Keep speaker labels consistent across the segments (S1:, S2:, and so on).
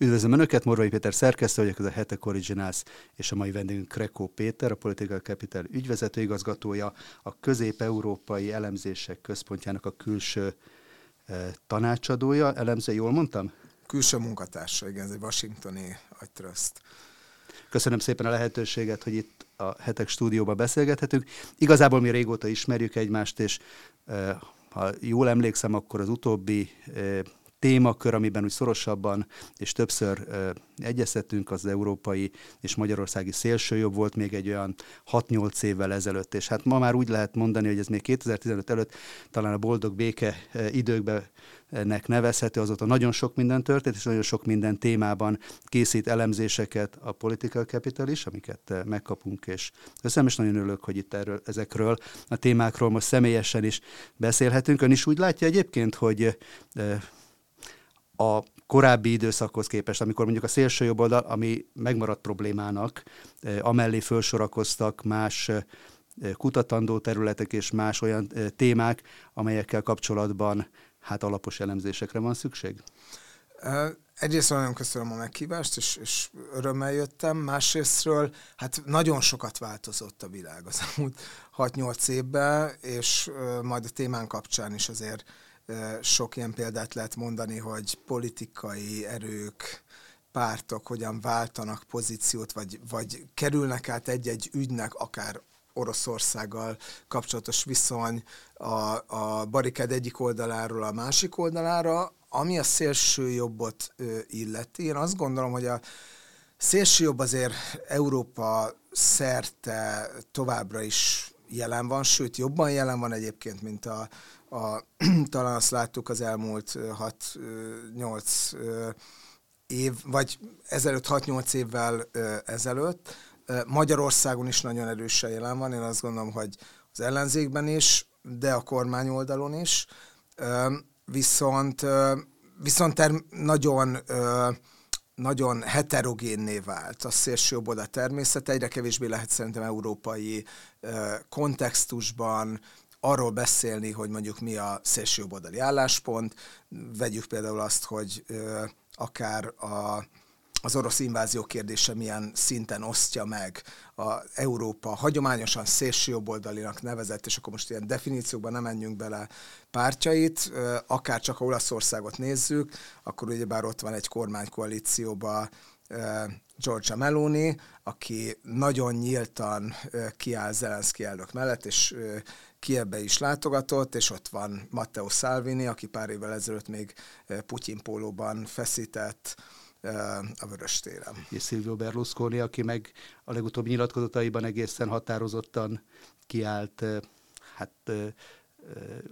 S1: Üdvözlöm Önöket, Morvai Péter szerkesztő vagyok, ez a Hetek Originals, és a mai vendégünk Krekó Péter, a Political Capital ügyvezető igazgatója, a Közép-Európai Elemzések Központjának a külső eh, tanácsadója. Elemző, jól mondtam?
S2: Külső munkatársa, igen, ez egy washingtoni agytröszt.
S1: Köszönöm szépen a lehetőséget, hogy itt a Hetek stúdióban beszélgethetünk. Igazából mi régóta ismerjük egymást, és eh, ha jól emlékszem, akkor az utóbbi eh, témakör, amiben úgy szorosabban és többször ö, egyeztettünk, az európai és magyarországi szélsőjobb volt még egy olyan 6-8 évvel ezelőtt, és hát ma már úgy lehet mondani, hogy ez még 2015 előtt talán a boldog béke időkben nek nevezhető, azóta nagyon sok minden történt, és nagyon sok minden témában készít elemzéseket a Political Capital is, amiket megkapunk, és köszönöm, és nagyon örülök, hogy itt erről, ezekről a témákról most személyesen is beszélhetünk. Ön is úgy látja egyébként, hogy a korábbi időszakhoz képest, amikor mondjuk a szélső jobb oldal, ami megmaradt problémának, eh, amellé felsorakoztak más eh, kutatandó területek és más olyan eh, témák, amelyekkel kapcsolatban hát alapos elemzésekre van szükség?
S2: Egyrészt nagyon köszönöm a meghívást, és, és örömmel jöttem. Másrésztről, hát nagyon sokat változott a világ az elmúlt 6-8 évben, és majd a témán kapcsán is azért sok ilyen példát lehet mondani, hogy politikai erők, pártok hogyan váltanak pozíciót, vagy, vagy kerülnek át egy-egy ügynek, akár Oroszországgal kapcsolatos viszony a, a barikád egyik oldaláról a másik oldalára, ami a szélső jobbot illeti. Én azt gondolom, hogy a szélső jobb azért Európa szerte továbbra is jelen van, sőt jobban jelen van egyébként, mint a, a, talán azt láttuk az elmúlt 6-8 év, vagy ezelőtt 6-8 évvel ezelőtt. Magyarországon is nagyon erősen jelen van, én azt gondolom, hogy az ellenzékben is, de a kormány oldalon is. Viszont, viszont ter- nagyon nagyon heterogénné vált a szélső oda természet, egyre kevésbé lehet szerintem európai kontextusban arról beszélni, hogy mondjuk mi a szélsőjobboldali álláspont. Vegyük például azt, hogy ö, akár a, az orosz invázió kérdése milyen szinten osztja meg a Európa hagyományosan szélsőjobboldalinak nevezett, és akkor most ilyen definíciókban nem menjünk bele pártjait, akár csak a Olaszországot nézzük, akkor ugyebár ott van egy kormánykoalícióban Georgia Meloni, aki nagyon nyíltan kiáll Zelenszky elnök mellett, és Kievbe is látogatott, és ott van Matteo Salvini, aki pár évvel ezelőtt még Putyin pólóban feszített a Vörös téren.
S1: És Silvio Berlusconi, aki meg a legutóbbi nyilatkozataiban egészen határozottan kiállt, hát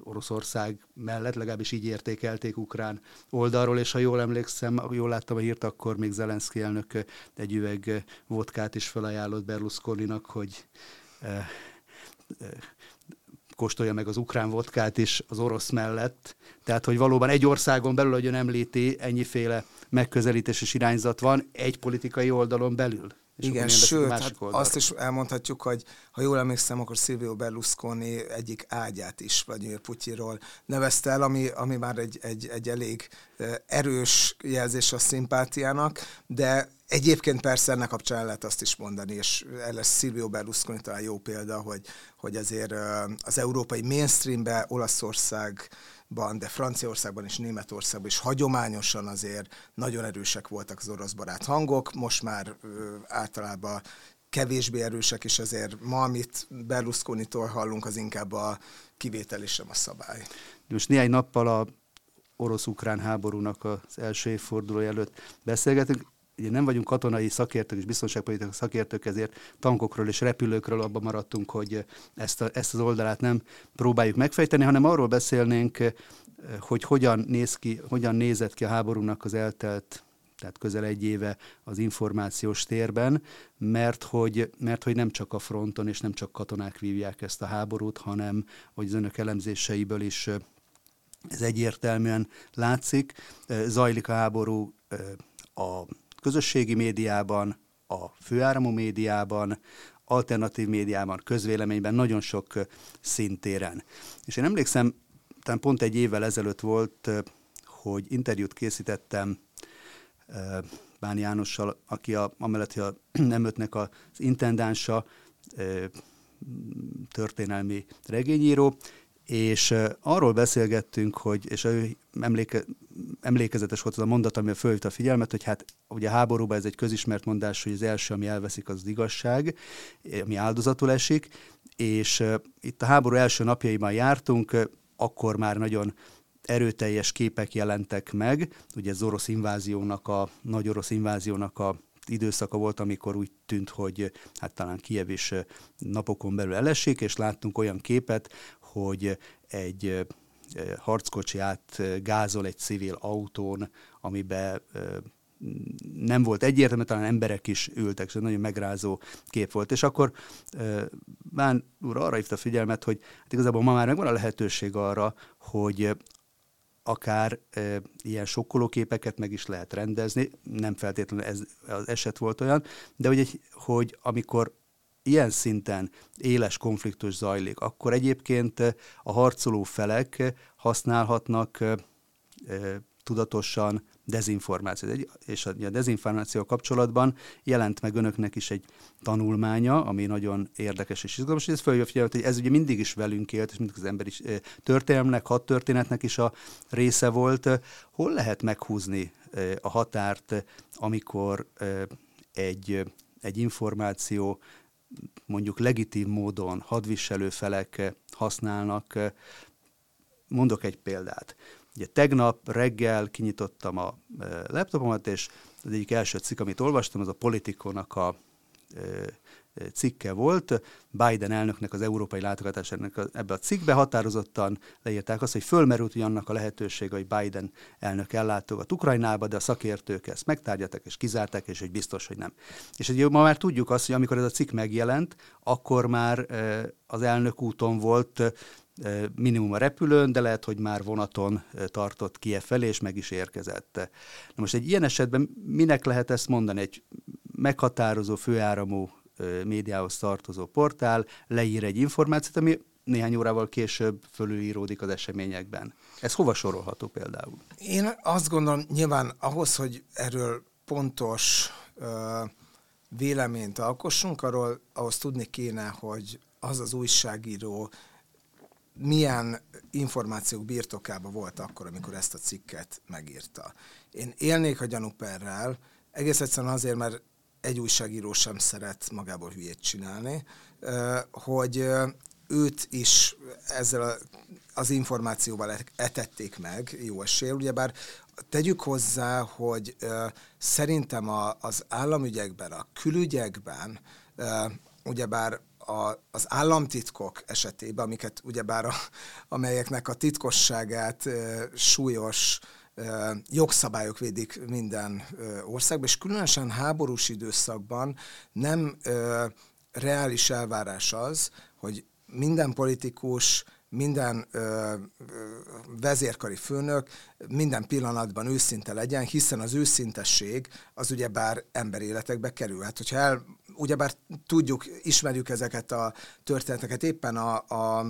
S1: Oroszország mellett, legalábbis így értékelték Ukrán oldalról, és ha jól emlékszem, jól láttam a hírt, akkor még Zelenszky elnök egy üveg vodkát is felajánlott Berlusconinak, hogy kóstolja meg az ukrán vodkát is az orosz mellett. Tehát, hogy valóban egy országon belül, ahogy ön említi, ennyiféle megközelítés és irányzat van egy politikai oldalon belül.
S2: És Igen, sőt, hát azt is elmondhatjuk, hogy ha jól emlékszem, akkor Silvio Berlusconi egyik ágyát is Vladimir Putyiról nevezte el, ami, ami már egy, egy, egy elég erős jelzés a szimpátiának, de Egyébként persze ennek kapcsán lehet azt is mondani, és ez Silvio Berlusconi talán jó példa, hogy, hogy azért az európai mainstreambe Olaszországban, de Franciaországban és Németországban is hagyományosan azért nagyon erősek voltak az orosz barát hangok, most már általában kevésbé erősek, és azért ma, amit Berlusconi-tól hallunk, az inkább a kivétel és sem a szabály.
S1: Most néhány nappal a orosz-ukrán háborúnak az első évfordulója előtt beszélgetünk ugye nem vagyunk katonai szakértők és biztonságpolitikai szakértők, ezért tankokról és repülőkről abban maradtunk, hogy ezt, a, ezt az oldalát nem próbáljuk megfejteni, hanem arról beszélnénk, hogy hogyan néz ki, hogyan nézett ki a háborúnak az eltelt tehát közel egy éve az információs térben, mert hogy, mert hogy nem csak a fronton és nem csak katonák vívják ezt a háborút, hanem hogy az önök elemzéseiből is ez egyértelműen látszik. Zajlik a háború a közösségi médiában, a főáramú médiában, alternatív médiában, közvéleményben, nagyon sok szintéren. És én emlékszem, talán pont egy évvel ezelőtt volt, hogy interjút készítettem Bán Jánossal, aki a, amellett, hogy a nemötnek az intendánsa, történelmi regényíró, és arról beszélgettünk, hogy, és ő emléke, emlékezetes volt az a mondat, ami fölhívta a figyelmet, hogy hát ugye a háborúban ez egy közismert mondás, hogy az első, ami elveszik, az, az igazság, ami áldozatul esik, és itt a háború első napjaiban jártunk, akkor már nagyon erőteljes képek jelentek meg, ugye az orosz inváziónak, a nagy orosz inváziónak a időszaka volt, amikor úgy tűnt, hogy hát talán Kiev is napokon belül elesik, és láttunk olyan képet, hogy egy harckocsi át gázol egy civil autón, amiben nem volt egyértelmű, talán emberek is ültek, és ez nagyon megrázó kép volt. És akkor Bán úr arra hívta figyelmet, hogy hát igazából ma már megvan a lehetőség arra, hogy akár e, ilyen sokkoló képeket meg is lehet rendezni, nem feltétlenül ez az eset volt olyan, de hogy, hogy amikor ilyen szinten éles konfliktus zajlik, akkor egyébként a harcoló felek használhatnak e, tudatosan dezinformáció. És a dezinformáció kapcsolatban jelent meg önöknek is egy tanulmánya, ami nagyon érdekes és izgalmas, és ez följön figyelmet, hogy ez ugye mindig is velünk élt, és mindig az emberi történelmnek, hat történetnek is a része volt. Hol lehet meghúzni a határt, amikor egy, egy információ mondjuk legitim módon hadviselő felek használnak. Mondok egy példát. Ugye tegnap reggel kinyitottam a e, laptopomat, és az egyik első cikk, amit olvastam, az a Politikonak a e, e, cikke volt. Biden elnöknek az európai látogatásának ebbe a cikkbe határozottan leírták azt, hogy fölmerült annak a lehetőség, hogy Biden elnök ellátogat Ukrajnába, de a szakértők ezt megtárgyaltak és kizárták, és hogy biztos, hogy nem. És hogy ma már tudjuk azt, hogy amikor ez a cikk megjelent, akkor már az elnök úton volt minimum a repülőn, de lehet, hogy már vonaton tartott Kiev felé, és meg is érkezett. Na most egy ilyen esetben minek lehet ezt mondani? Egy meghatározó főáramú médiához tartozó portál leír egy információt, ami néhány órával később fölülíródik az eseményekben. Ez hova sorolható például?
S2: Én azt gondolom, nyilván ahhoz, hogy erről pontos ö, véleményt alkossunk, arról ahhoz tudni kéne, hogy az az újságíró milyen információk birtokában volt akkor, amikor ezt a cikket megírta. Én élnék a gyanúperrel, egész egyszerűen azért, mert egy újságíró sem szeret magából hülyét csinálni, hogy őt is ezzel az információval etették meg, jó esély. Ugyebár tegyük hozzá, hogy szerintem az államügyekben, a külügyekben, ugyebár a, az államtitkok esetében, amiket ugyebár a, amelyeknek a titkosságát e, súlyos e, jogszabályok védik minden e, országban, és különösen háborús időszakban nem e, reális elvárás az, hogy minden politikus minden ö, ö, vezérkari főnök minden pillanatban őszinte legyen, hiszen az őszintesség az ugyebár emberéletekbe kerül. Hát, hogyha el, ugyebár tudjuk, ismerjük ezeket a történeteket éppen a, a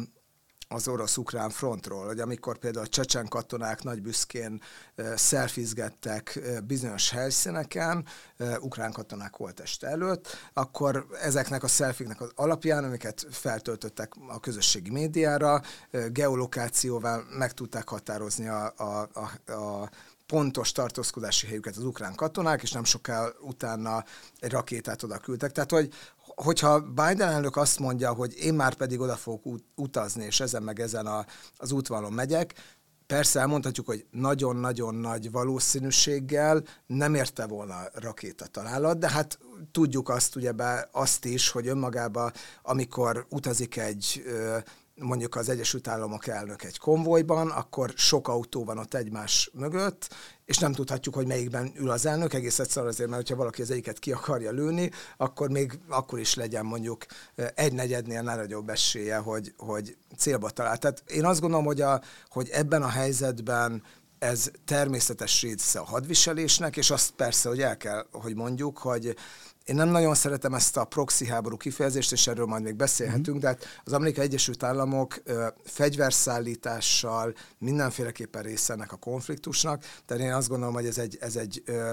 S2: az orosz-ukrán frontról, hogy amikor például a csecsen katonák nagy büszkén uh, szelfizgettek uh, bizonyos helyszíneken, uh, ukrán katonák holteste előtt, akkor ezeknek a szelfiknek az alapján, amiket feltöltöttek a közösségi médiára, geolokációval meg tudták határozni a, a, a, a pontos tartózkodási helyüket az ukrán katonák, és nem soká utána egy rakétát oda küldtek. Tehát, hogy, hogyha Biden elnök azt mondja, hogy én már pedig oda fogok utazni, és ezen meg ezen a, az útvonalon megyek, Persze elmondhatjuk, hogy nagyon-nagyon nagy valószínűséggel nem érte volna rakéta találat, de hát tudjuk azt ugyebár azt is, hogy önmagában, amikor utazik egy mondjuk az Egyesült Államok elnök egy konvojban, akkor sok autó van ott egymás mögött, és nem tudhatjuk, hogy melyikben ül az elnök, egész egyszerűen azért, mert ha valaki az egyiket ki akarja lőni, akkor még akkor is legyen mondjuk egy negyednél nagyobb esélye, hogy, hogy célba talál. Tehát én azt gondolom, hogy, a, hogy ebben a helyzetben ez természetes része a hadviselésnek, és azt persze, hogy el kell, hogy mondjuk, hogy én nem nagyon szeretem ezt a proxy háború kifejezést, és erről majd még beszélhetünk, de hát az Amerikai Egyesült Államok ö, fegyverszállítással mindenféleképpen része ennek a konfliktusnak, tehát én azt gondolom, hogy ez egy, ez egy ö,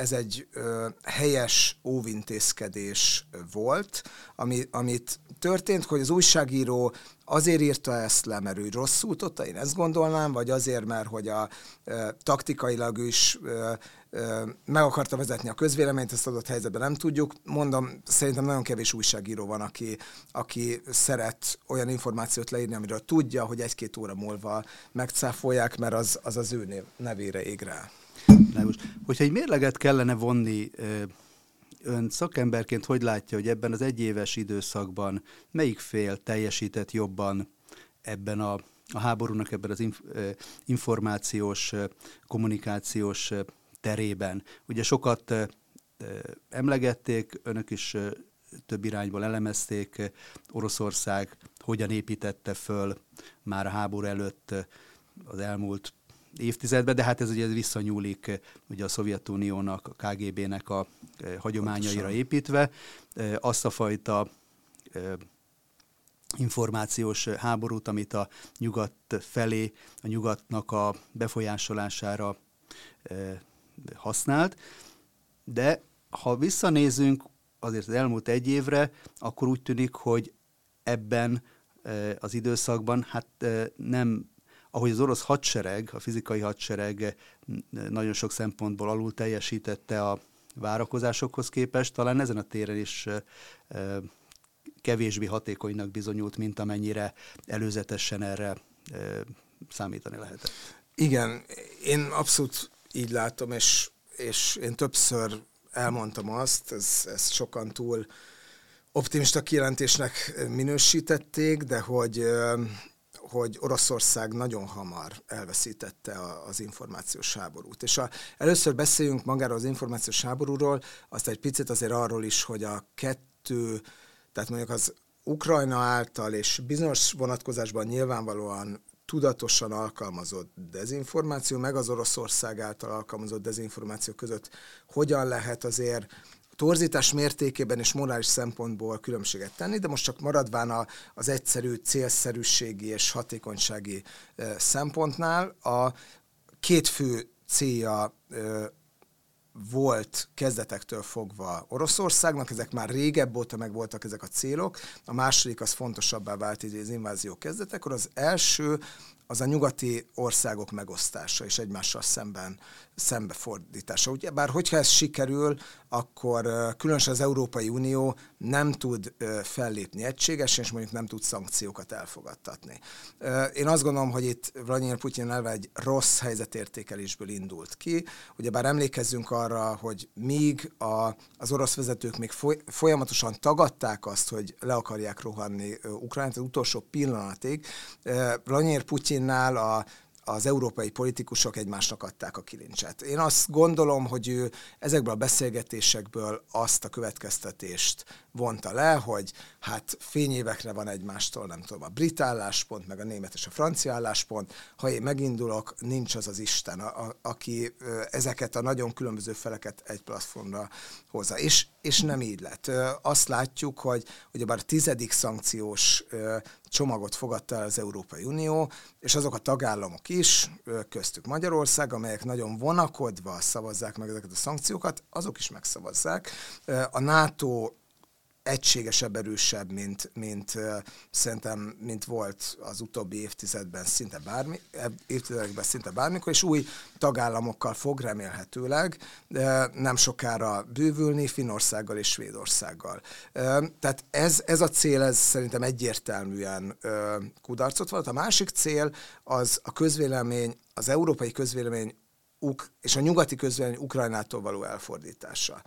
S2: ez egy ö, helyes óvintézkedés volt, ami, amit történt, hogy az újságíró azért írta ezt le, mert ő rosszul tudta, én ezt gondolnám, vagy azért, mert hogy a ö, taktikailag is ö, ö, meg akarta vezetni a közvéleményt, ezt adott helyzetben nem tudjuk. Mondom, szerintem nagyon kevés újságíró van, aki, aki szeret olyan információt leírni, amiről tudja, hogy egy-két óra múlva megcáfolják, mert az az, az ő nevére ég rá.
S1: Lágos. Hogyha egy mérleget kellene vonni, ön szakemberként hogy látja, hogy ebben az egyéves időszakban melyik fél teljesített jobban ebben a, a háborúnak, ebben az inf, információs, kommunikációs terében? Ugye sokat emlegették, önök is több irányból elemezték, Oroszország hogyan építette föl már a háború előtt az elmúlt évtizedben, de hát ez ugye visszanyúlik eh, ugye a Szovjetuniónak, a KGB-nek a eh, hagyományaira építve. Eh, azt a fajta információs háborút, amit a nyugat felé, a nyugatnak a befolyásolására használt. De ha visszanézünk azért az elmúlt egy évre, akkor úgy tűnik, hogy ebben az időszakban hát nem ahogy az orosz hadsereg, a fizikai hadsereg nagyon sok szempontból alul teljesítette a várakozásokhoz képest, talán ezen a téren is kevésbé hatékonynak bizonyult, mint amennyire előzetesen erre számítani lehetett.
S2: Igen, én abszolút így látom, és, és én többször elmondtam azt, ez, ez sokan túl optimista kijelentésnek minősítették, de hogy hogy Oroszország nagyon hamar elveszítette a, az információs háborút. És a, először beszéljünk magáról az információs háborúról, azt egy picit azért arról is, hogy a kettő, tehát mondjuk az Ukrajna által és bizonyos vonatkozásban nyilvánvalóan tudatosan alkalmazott dezinformáció, meg az Oroszország által alkalmazott dezinformáció között hogyan lehet azért torzítás mértékében és morális szempontból különbséget tenni, de most csak maradván a, az egyszerű célszerűségi és hatékonysági szempontnál a két fő célja volt kezdetektől fogva Oroszországnak, ezek már régebb óta meg voltak ezek a célok. A második az fontosabbá vált így az invázió kezdetekor. Az első az a nyugati országok megosztása és egymással szemben szembefordítása. Ugye, bár hogyha ez sikerül, akkor különösen az Európai Unió nem tud fellépni egységesen, és mondjuk nem tud szankciókat elfogadtatni. Én azt gondolom, hogy itt Vladimir Putyin elve egy rossz helyzetértékelésből indult ki. Ugye bár emlékezzünk arra, hogy míg a, az orosz vezetők még folyamatosan tagadták azt, hogy le akarják rohanni Ukrajnát az utolsó pillanatig, Vladimir Putyinnál a az európai politikusok egymásnak adták a kilincset. Én azt gondolom, hogy ő ezekből a beszélgetésekből azt a következtetést vonta le, hogy hát fényévekre van egymástól, nem tudom, a brit álláspont, meg a német és a francia álláspont. Ha én megindulok, nincs az az Isten, a, a, aki ezeket a nagyon különböző feleket egy platformra hozza. És, és nem így lett. Azt látjuk, hogy ugyebár a tizedik szankciós csomagot fogadta el az Európai Unió, és azok a tagállamok is, köztük Magyarország, amelyek nagyon vonakodva szavazzák meg ezeket a szankciókat, azok is megszavazzák. A NATO egységesebb, erősebb, mint, mint szerintem, mint volt az utóbbi évtizedben szinte bármi, évtizedekben szinte bármikor, és új tagállamokkal fog remélhetőleg nem sokára bővülni, Finországgal és Svédországgal. Tehát ez, ez a cél, ez szerintem egyértelműen kudarcot volt. A másik cél az a közvélemény, az európai közvélemény Uk- és a nyugati közvélemény Ukrajnától való elfordítása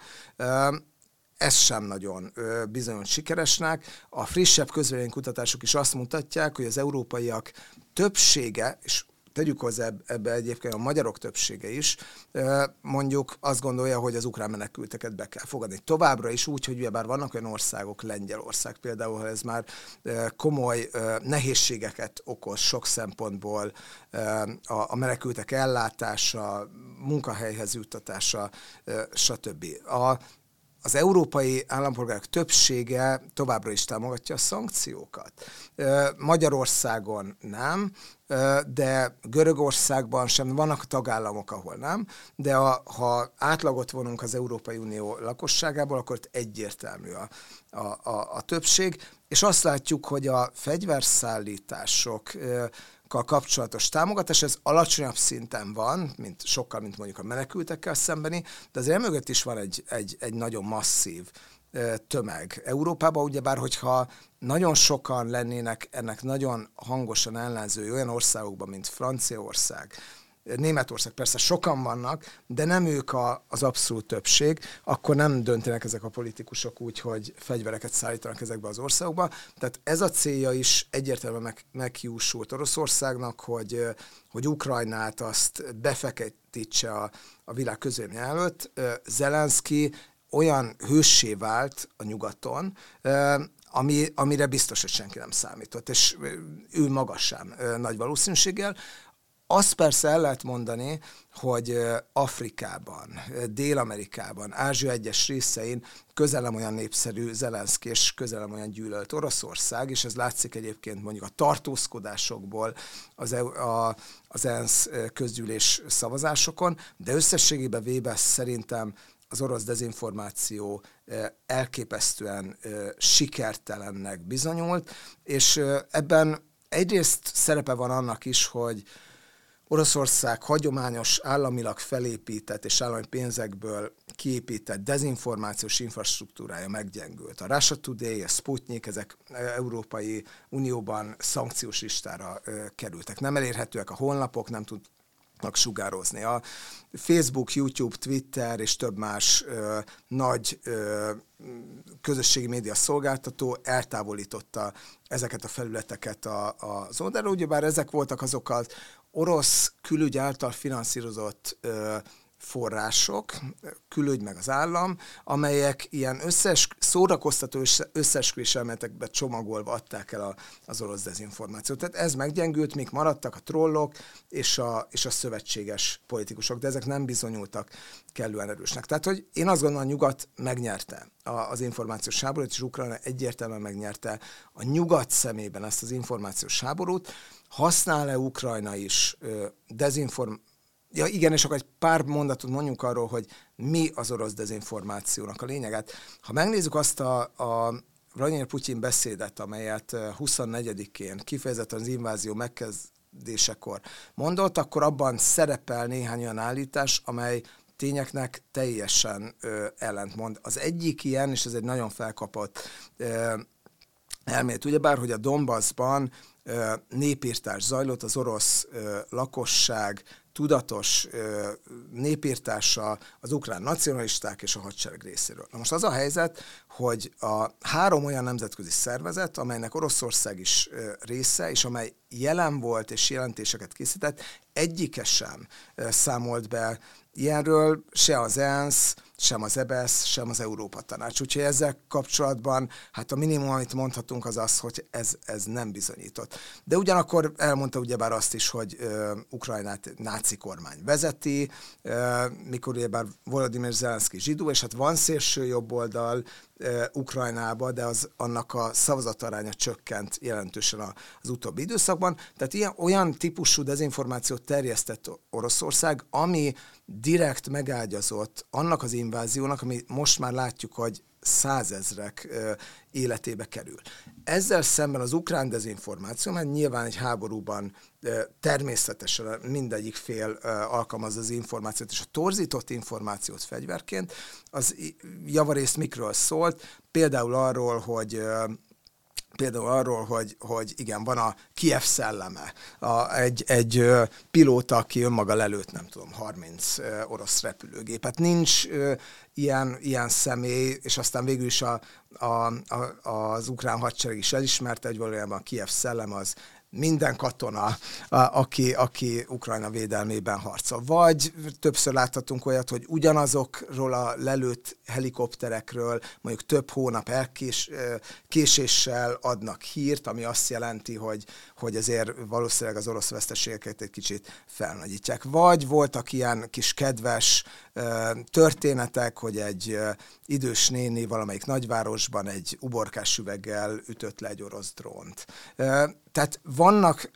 S2: ez sem nagyon ö, bizonyos sikeresnek. A frissebb közvéleménykutatások is azt mutatják, hogy az európaiak többsége, és tegyük hozzá ebbe egyébként a magyarok többsége is, mondjuk azt gondolja, hogy az ukrán menekülteket be kell fogadni. Továbbra is úgy, hogy bár vannak olyan országok, Lengyelország például, ha ez már komoly nehézségeket okoz sok szempontból, a menekültek ellátása, munkahelyhez juttatása, stb. A, az európai állampolgárok többsége továbbra is támogatja a szankciókat. Magyarországon nem, de Görögországban sem, vannak tagállamok, ahol nem, de a, ha átlagot vonunk az Európai Unió lakosságából, akkor egyértelmű a, a, a, a többség, és azt látjuk, hogy a fegyverszállítások kapcsolatos támogatás, ez alacsonyabb szinten van, mint sokkal, mint mondjuk a menekültekkel szembeni, de azért mögött is van egy, egy, egy nagyon masszív tömeg. Európában ugyebár, hogyha nagyon sokan lennének ennek nagyon hangosan ellenzői olyan országokban, mint Franciaország, Németország persze sokan vannak, de nem ők a, az abszolút többség, akkor nem döntenek ezek a politikusok úgy, hogy fegyvereket szállítanak ezekbe az országokba. Tehát ez a célja is egyértelműen meg, meghiúsult Oroszországnak, hogy, hogy Ukrajnát azt befeketítse a, a világ közvélemény előtt. Zelenszky olyan hőssé vált a nyugaton, ami, amire biztos, hogy senki nem számított, és ő maga sem nagy valószínűséggel. Azt persze el lehet mondani, hogy Afrikában, Dél-Amerikában, Ázsia egyes részein közelem olyan népszerű Zelenszky és közelem olyan gyűlölt Oroszország, és ez látszik egyébként mondjuk a tartózkodásokból az, e a, az ENSZ közgyűlés szavazásokon, de összességében véve szerintem az orosz dezinformáció elképesztően sikertelennek bizonyult, és ebben egyrészt szerepe van annak is, hogy Oroszország hagyományos államilag felépített és állami pénzekből kiépített dezinformációs infrastruktúrája meggyengült. A Russia Today, a Sputnik, ezek Európai Unióban szankciós listára kerültek. Nem elérhetőek a honlapok, nem tudnak sugározni. A Facebook, YouTube, Twitter és több más ö, nagy ö, közösségi média szolgáltató eltávolította ezeket a felületeket a, az oldalról, ugyebár ezek voltak azok az orosz külügy által finanszírozott ö, források, külügy meg az állam, amelyek ilyen összes, szórakoztató összesküvés elméletekbe csomagolva adták el a, az orosz dezinformációt. Tehát ez meggyengült, míg maradtak a trollok és a, és a szövetséges politikusok, de ezek nem bizonyultak kellően erősnek. Tehát, hogy én azt gondolom, a nyugat megnyerte az információs háborút, és Ukrajna egyértelműen megnyerte a nyugat szemében ezt az információs háborút. Használ-e Ukrajna is dezinformációt, Ja igen, és akkor egy pár mondatot mondjunk arról, hogy mi az orosz dezinformációnak a lényeget. Ha megnézzük azt a, a Vladimir Putyin beszédet, amelyet 24-én kifejezetten az invázió megkezdésekor mondott, akkor abban szerepel néhány olyan állítás, amely tényeknek teljesen ö, ellentmond. Az egyik ilyen, és ez egy nagyon felkapott ö, elmélet, ugyebár, hogy a Donbassban ö, népírtás zajlott, az orosz ö, lakosság tudatos ö, népírtása az ukrán nacionalisták és a hadsereg részéről. Na most az a helyzet, hogy a három olyan nemzetközi szervezet, amelynek Oroszország is része, és amely jelen volt és jelentéseket készített, egyike sem számolt be ilyenről, se az ENSZ, sem az EBSZ, sem az Európa Tanács. Úgyhogy ezzel kapcsolatban hát a minimum, amit mondhatunk, az az, hogy ez, ez nem bizonyított. De ugyanakkor elmondta ugyebár azt is, hogy ö, Ukrajnát náci kormány vezeti, ö, mikor ugyebár Volodymyr Zelenszky zsidó, és hát van szélső jobb oldal, Ukrajnába, de az annak a szavazataránya csökkent jelentősen az utóbbi időszakban. Tehát ilyen, olyan típusú dezinformációt terjesztett Oroszország, ami direkt megágyazott annak az inváziónak, ami most már látjuk, hogy százezrek életébe kerül. Ezzel szemben az ukrán dezinformáció, mert nyilván egy háborúban természetesen mindegyik fél alkalmaz az információt, és a torzított információt fegyverként, az javarészt mikről szólt, például arról, hogy például arról, hogy, hogy igen, van a Kiev szelleme, a, egy, egy pilóta, aki önmaga lelőtt, nem tudom, 30 orosz repülőgépet. Nincs ilyen, ilyen személy, és aztán végül is a, a, a, az ukrán hadsereg is elismerte, hogy valójában a Kiev szellem az minden katona, aki, aki Ukrajna védelmében harcol. Vagy többször láthatunk olyat, hogy ugyanazokról a lelőtt helikopterekről mondjuk több hónap elkés, késéssel adnak hírt, ami azt jelenti, hogy, hogy ezért valószínűleg az orosz veszteségeket egy kicsit felnagyítják. Vagy voltak ilyen kis kedves történetek, hogy egy idős néni valamelyik nagyvárosban egy uborkás üveggel ütött le egy orosz drónt. Tehát vannak,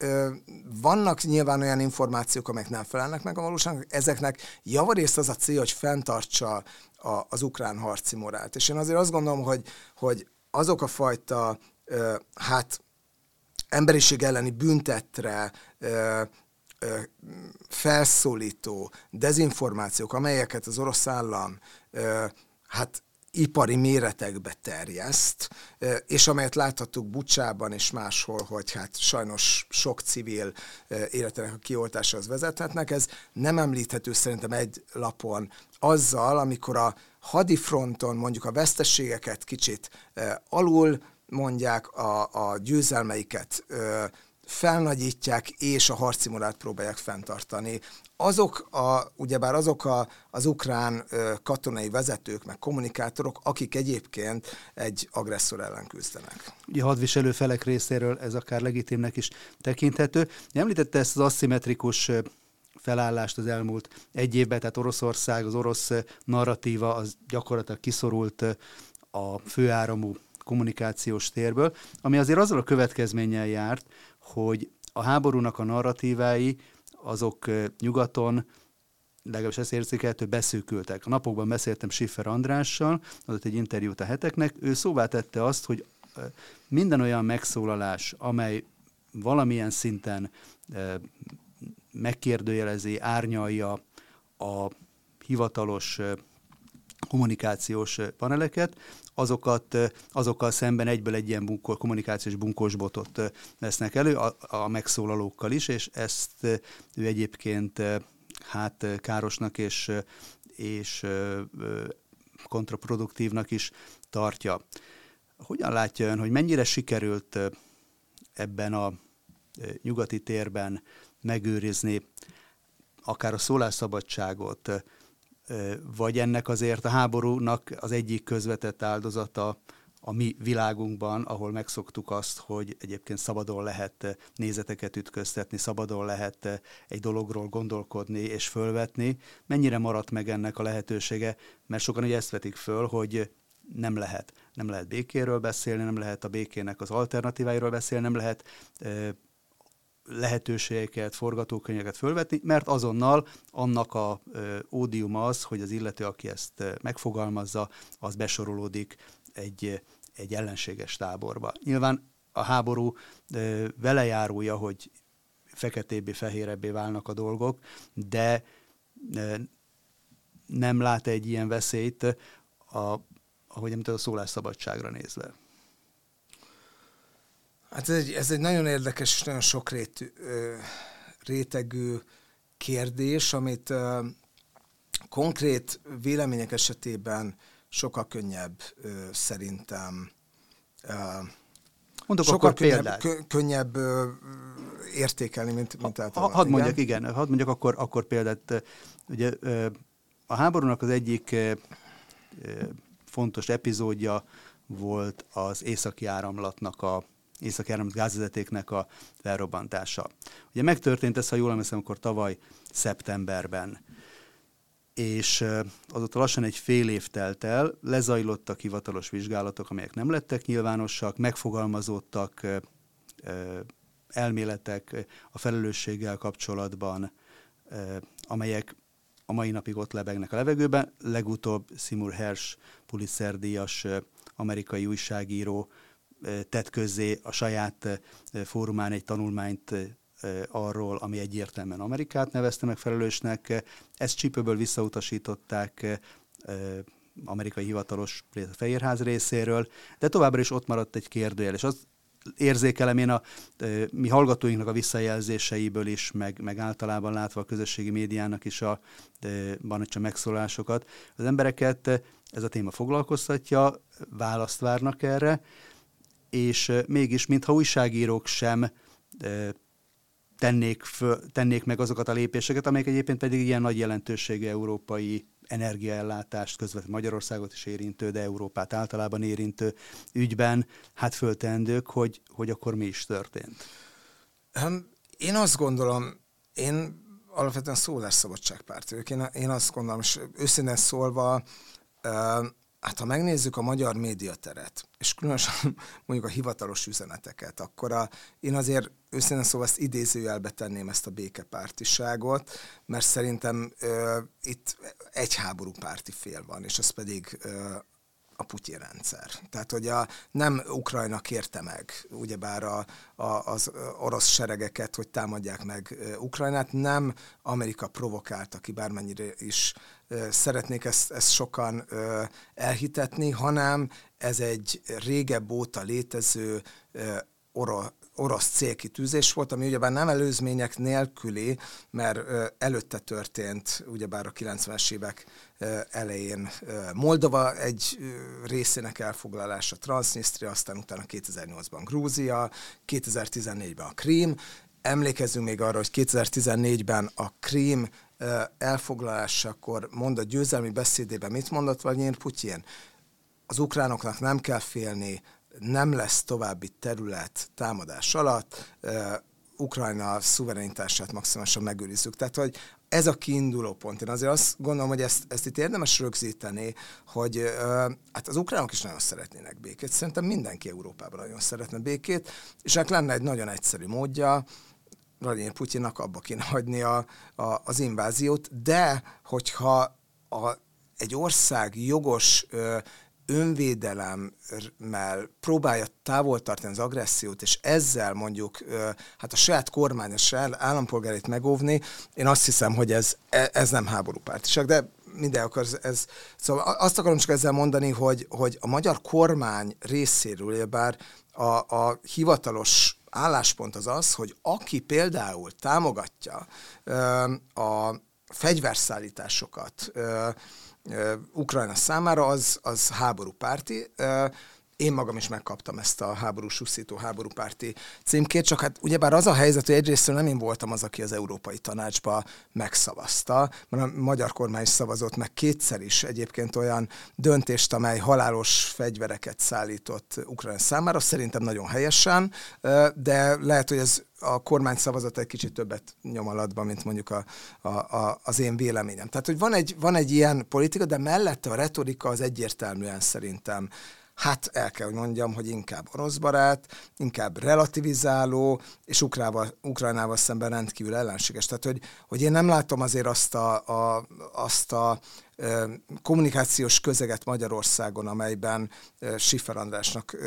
S2: vannak nyilván olyan információk, amelyek nem felelnek meg a valóságnak, ezeknek javarészt az a cél, hogy fenntartsa a, az ukrán harci morált. És én azért azt gondolom, hogy, hogy azok a fajta, hát emberiség elleni büntetre, felszólító dezinformációk, amelyeket az orosz állam hát ipari méretekbe terjeszt, és amelyet láthattuk Bucsában és máshol, hogy hát sajnos sok civil életének a kioltásához vezethetnek. Ez nem említhető szerintem egy lapon azzal, amikor a hadifronton mondjuk a vesztességeket kicsit alul mondják, a, a győzelmeiket felnagyítják, és a harci morát próbálják fenntartani. Azok, a, ugyebár azok a, az ukrán ö, katonai vezetők, meg kommunikátorok, akik egyébként egy agresszor ellen küzdenek.
S1: Ugye hadviselő felek részéről ez akár legitimnek is tekinthető. Említette ezt az aszimmetrikus felállást az elmúlt egy évben, tehát Oroszország, az orosz narratíva az gyakorlatilag kiszorult a főáramú kommunikációs térből, ami azért azzal a következménnyel járt, hogy a háborúnak a narratívái azok nyugaton legalábbis ezt érzékelhető, beszűkültek. A napokban beszéltem Schiffer Andrással, adott egy interjút a heteknek, ő szóvá tette azt, hogy minden olyan megszólalás, amely valamilyen szinten megkérdőjelezi, árnyalja a hivatalos kommunikációs paneleket, azokat, azokkal szemben egyből egy ilyen bunkó, kommunikációs bunkós botot vesznek elő, a, a megszólalókkal is, és ezt ő egyébként hát károsnak és, és kontraproduktívnak is tartja. Hogyan látja ön, hogy mennyire sikerült ebben a nyugati térben megőrizni akár a szólásszabadságot, vagy ennek azért a háborúnak az egyik közvetett áldozata a mi világunkban, ahol megszoktuk azt, hogy egyébként szabadon lehet nézeteket ütköztetni, szabadon lehet egy dologról gondolkodni és fölvetni. Mennyire maradt meg ennek a lehetősége? Mert sokan ugye ezt vetik föl, hogy nem lehet. Nem lehet békéről beszélni, nem lehet a békének az alternatíváiról beszélni, nem lehet lehetőségeket, forgatókönyveket fölvetni, mert azonnal annak a ö, ódium az, hogy az illető, aki ezt megfogalmazza, az besorolódik egy, egy ellenséges táborba. Nyilván a háború ö, velejárója, hogy feketébbé, fehérebbé válnak a dolgok, de ö, nem lát egy ilyen veszélyt, a, ahogy említett, a szólásszabadságra nézve.
S2: Hát ez egy, ez egy nagyon érdekes és nagyon sok rét, rétegű kérdés, amit konkrét vélemények esetében sokkal könnyebb szerintem
S1: Mondok sokkal akkor könnyebb, példát.
S2: könnyebb értékelni, mint, mint
S1: általában. Hadd mondjak, igen, hadd mondjak akkor, akkor példát. Ugye a háborúnak az egyik fontos epizódja volt az északi áramlatnak a északi áramlat gázvezetéknek a felrobbantása. Ugye megtörtént ez, ha jól emlékszem, akkor tavaly szeptemberben és azóta lassan egy fél év telt el, lezajlottak hivatalos vizsgálatok, amelyek nem lettek nyilvánosak, megfogalmazódtak elméletek a felelősséggel kapcsolatban, amelyek a mai napig ott lebegnek a levegőben. Legutóbb Seymour Hersh Pulitzer díjas amerikai újságíró tett közzé a saját fórumán egy tanulmányt arról, ami egyértelműen Amerikát nevezte meg felelősnek. Ezt csípőből visszautasították amerikai hivatalos Fehérház részéről, de továbbra is ott maradt egy kérdőjel, és az érzékelem én a mi hallgatóinknak a visszajelzéseiből is, meg, meg általában látva a közösségi médiának is a, van csak megszólásokat. Az embereket ez a téma foglalkoztatja, választ várnak erre, és mégis, mintha újságírók sem tennék, föl, tennék meg azokat a lépéseket, amelyek egyébként pedig ilyen nagy jelentőségű európai energiaellátást, közvetlenül Magyarországot is érintő, de Európát általában érintő ügyben, hát föltendők, hogy, hogy akkor mi is történt.
S2: Én azt gondolom, én alapvetően szólásszabadságpárt vagyok. Én, én azt gondolom, és őszintén szólva, hát ha megnézzük a magyar médiateret, és különösen mondjuk a hivatalos üzeneteket, akkor a, én azért őszintén szóval ezt idézőjelbe tenném ezt a békepártiságot, mert szerintem ö, itt egy háború párti fél van, és az pedig ö, a Putyin rendszer. Tehát, hogy a, nem Ukrajna kérte meg, ugyebár a, a, az orosz seregeket, hogy támadják meg Ukrajnát, nem Amerika provokálta ki, bármennyire is szeretnék ezt, ezt sokan elhitetni, hanem ez egy régebb óta létező orosz célkitűzés volt, ami ugyebár nem előzmények nélküli, mert előtte történt, ugyebár a 90-es évek elején Moldova egy részének elfoglalása, Transnistria, aztán utána 2008-ban Grúzia, 2014-ben a Krím. Emlékezzünk még arra, hogy 2014-ben a Krím elfoglalásakor mondott győzelmi beszédében mit mondott Vladimir Putyin? Az ukránoknak nem kell félni, nem lesz további terület támadás alatt, Ukrajna szuverenitását maximálisan megőrizzük. Tehát, hogy ez a kiinduló pont. Én azért azt gondolom, hogy ezt, ezt itt érdemes rögzíteni, hogy uh, hát az ukránok is nagyon szeretnének békét. Szerintem mindenki Európában nagyon szeretne békét, és hát lenne egy nagyon egyszerű módja, Vladimir Putyinnak abba kéne hagyni a, a, az inváziót, de hogyha a, egy ország jogos uh, önvédelemmel próbálja távol tartani az agressziót, és ezzel mondjuk hát a saját kormány, a saját állampolgárait megóvni, én azt hiszem, hogy ez, e, ez nem háborúpártiság, de minden akar, ez, szóval azt akarom csak ezzel mondani, hogy, hogy a magyar kormány részéről, bár a, a hivatalos álláspont az az, hogy aki például támogatja a fegyverszállításokat, Ukrajna számára, az, az háború párti. Én magam is megkaptam ezt a háborús uszító háborúpárti címkét, csak hát ugyebár az a helyzet, hogy egyrészt nem én voltam az, aki az Európai Tanácsba megszavazta, mert a magyar kormány szavazott meg kétszer is egyébként olyan döntést, amely halálos fegyvereket szállított Ukrajna számára, szerintem nagyon helyesen, de lehet, hogy ez a kormány szavazat egy kicsit többet nyom alatban, mint mondjuk a, a, a, az én véleményem. Tehát, hogy van egy, van egy ilyen politika, de mellette a retorika az egyértelműen szerintem hát el kell, hogy mondjam, hogy inkább orosz barát, inkább relativizáló, és Ukrával, Ukrajnával szemben rendkívül ellenséges. Tehát, hogy, hogy én nem látom azért azt a, a, azt a kommunikációs közeget Magyarországon, amelyben Sifer Andrásnak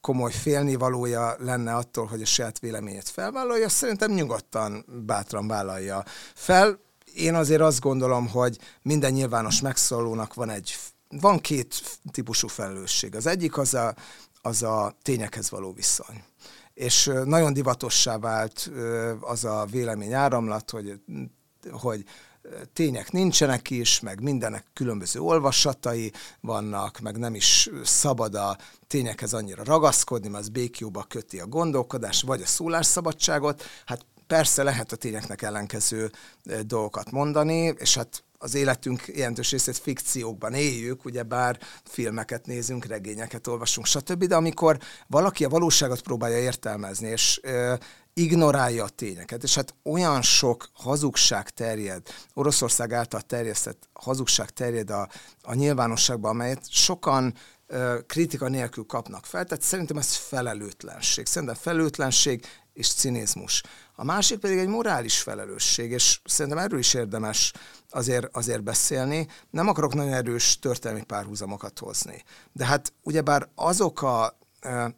S2: komoly félnivalója lenne attól, hogy a saját véleményét felvállalja, szerintem nyugodtan, bátran vállalja fel. Én azért azt gondolom, hogy minden nyilvános megszólónak van egy van két típusú felelősség. Az egyik az a, az a tényekhez való viszony. És nagyon divatossá vált az a vélemény áramlat, hogy, hogy tények nincsenek is, meg mindenek különböző olvasatai vannak, meg nem is szabad a tényekhez annyira ragaszkodni, mert az békjóba köti a gondolkodás, vagy a szólásszabadságot. Hát persze lehet a tényeknek ellenkező dolgokat mondani, és hát az életünk jelentős részét fikciókban éljük, ugye bár filmeket nézünk, regényeket olvasunk, stb. De amikor valaki a valóságot próbálja értelmezni, és ö, ignorálja a tényeket, és hát olyan sok hazugság terjed, Oroszország által terjesztett hazugság terjed a, a nyilvánosságban, amelyet sokan kritika nélkül kapnak fel, tehát szerintem ez felelőtlenség. Szerintem felelőtlenség és cinizmus. A másik pedig egy morális felelősség, és szerintem erről is érdemes azért, azért beszélni. Nem akarok nagyon erős történelmi párhuzamokat hozni. De hát ugyebár azok a,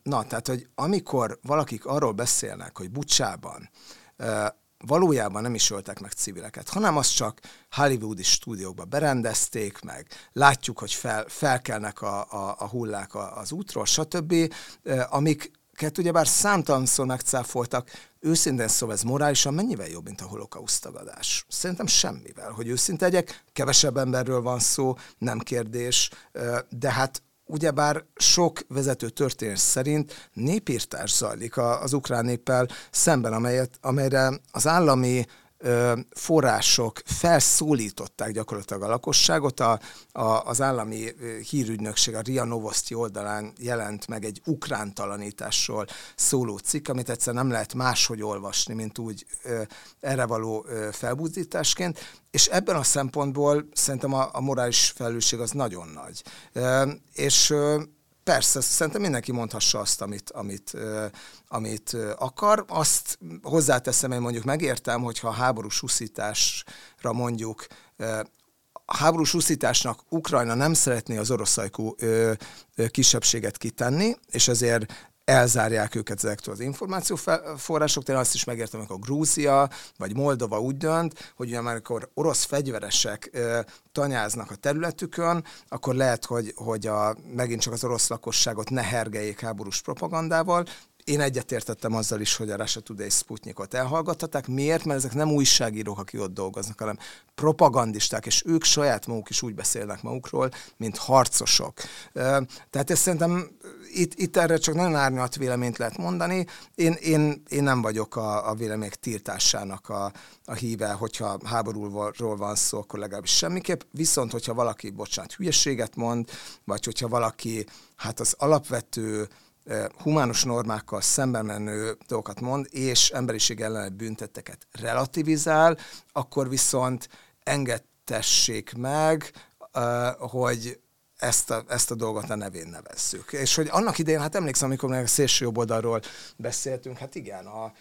S2: na, tehát, hogy amikor valakik arról beszélnek, hogy Bucsában valójában nem is öltek meg civileket, hanem azt csak hollywoodi stúdiókba berendezték meg, látjuk, hogy fel, felkelnek a, a, a hullák az útról, stb., amik amiket ugyebár számtalanszor megcáfoltak, őszintén szóval ez morálisan mennyivel jobb, mint a holokauszt tagadás? Szerintem semmivel. Hogy őszinte legyek, kevesebb emberről van szó, nem kérdés, de hát ugyebár sok vezető történés szerint népírtás zajlik az ukrán néppel szemben, amelyet, amelyre az állami források felszólították gyakorlatilag a lakosságot. A, a, az állami hírügynökség a RIA Novosti oldalán jelent meg egy ukrán talanításról szóló cikk, amit egyszer nem lehet máshogy olvasni, mint úgy erre való felbuzdításként, és ebben a szempontból szerintem a, a morális felelősség az nagyon nagy. És Persze, szerintem mindenki mondhassa azt, amit, amit, amit akar. Azt hozzáteszem, én mondjuk megértem, hogyha a háborús úszításra mondjuk a háborús úszításnak Ukrajna nem szeretné az oroszajkú kisebbséget kitenni, és ezért elzárják őket ezektől az információforrásoktól. Én azt is megértem, amikor Grúzia vagy Moldova úgy dönt, hogy ugye már amikor orosz fegyveresek ö, tanyáznak a területükön, akkor lehet, hogy, hogy a, megint csak az orosz lakosságot ne hergeljék háborús propagandával, én egyetértettem azzal is, hogy a Russia Today Sputnikot elhallgattatták. Miért? Mert ezek nem újságírók, akik ott dolgoznak, hanem propagandisták, és ők saját maguk is úgy beszélnek magukról, mint harcosok. Tehát ezt szerintem itt, itt erre csak nagyon árnyalt véleményt lehet mondani. Én, én, én nem vagyok a, a vélemények tiltásának a, a híve, hogyha háborúról van szó, akkor legalábbis semmiképp. Viszont, hogyha valaki, bocsánat, hülyeséget mond, vagy hogyha valaki hát az alapvető humánus normákkal szemben menő dolgokat mond, és emberiség ellen büntetteket relativizál, akkor viszont engedtessék meg, hogy ezt a, ezt a dolgot a nevén nevezzük. És hogy annak idején, hát emlékszem, amikor meg a szélső jobb oldalról beszéltünk, hát igen, a,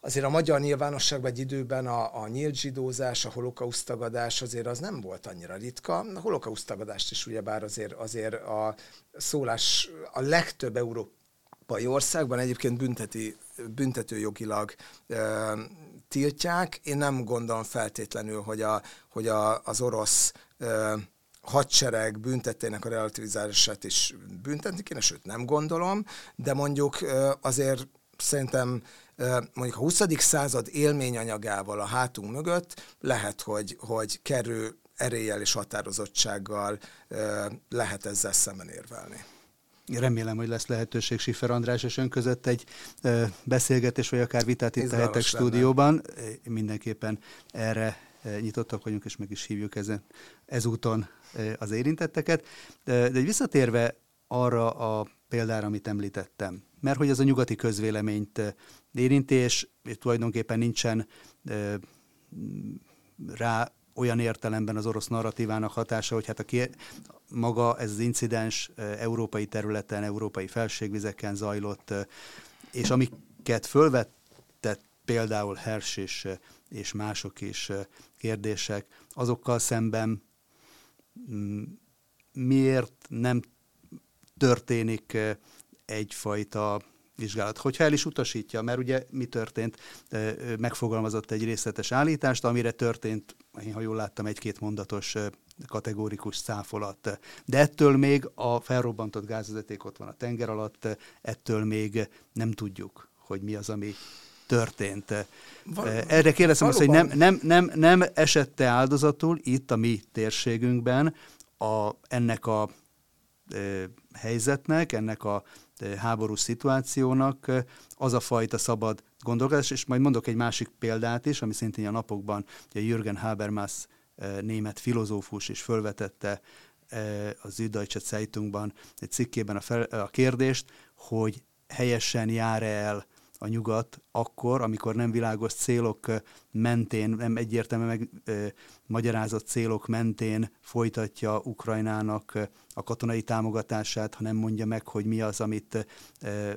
S2: azért a magyar nyilvánosságban egy időben a, a nyílt zsidózás, a holokausztagadás azért az nem volt annyira ritka. A holokausztagadást is ugyebár azért, azért a szólás a legtöbb Európa európai országban egyébként bünteti, büntetőjogilag e, tiltják. Én nem gondolom feltétlenül, hogy, a, hogy a, az orosz e, hadsereg büntetének a relativizálását is büntetni kéne, sőt nem gondolom, de mondjuk azért szerintem mondjuk a 20. század élményanyagával a hátunk mögött lehet, hogy, hogy kerül eréllyel és határozottsággal lehet ezzel szemben érvelni.
S1: Remélem, hogy lesz lehetőség Sifer András és ön között egy beszélgetés, vagy akár vitát itt a Hetek stúdióban. Mindenképpen erre nyitottak vagyunk, és meg is hívjuk ezen, ezúton az érintetteket. De egy visszatérve arra a példára, amit említettem, mert hogy ez a nyugati közvéleményt érinti, és tulajdonképpen nincsen rá olyan értelemben az orosz narratívának hatása, hogy hát a ki, maga ez az incidens európai területen, európai felségvizeken zajlott, és amiket fölvetett például Hers és, és mások is kérdések, azokkal szemben mm, miért nem történik egyfajta vizsgálat. Hogyha el is utasítja, mert ugye mi történt, megfogalmazott egy részletes állítást, amire történt, én ha jól láttam, egy-két mondatos kategórikus száfolat. De ettől még a felrobbantott gázvezeték ott van a tenger alatt, ettől még nem tudjuk, hogy mi az, ami történt. Val- Erre kérdezem azt, hogy nem, nem, nem, nem esette áldozatul itt a mi térségünkben a, ennek a e, helyzetnek, ennek a háborús szituációnak az a fajta szabad gondolkodás, és majd mondok egy másik példát is, ami szintén a napokban ugye Jürgen Habermas német filozófus is fölvetette az Süddeutsche Zeitungban egy cikkében a, fel, a kérdést, hogy helyesen jár el a nyugat akkor, amikor nem világos célok mentén, nem egyértelműen meg ö, magyarázott célok mentén folytatja Ukrajnának a katonai támogatását, ha nem mondja meg, hogy mi az, amit ö,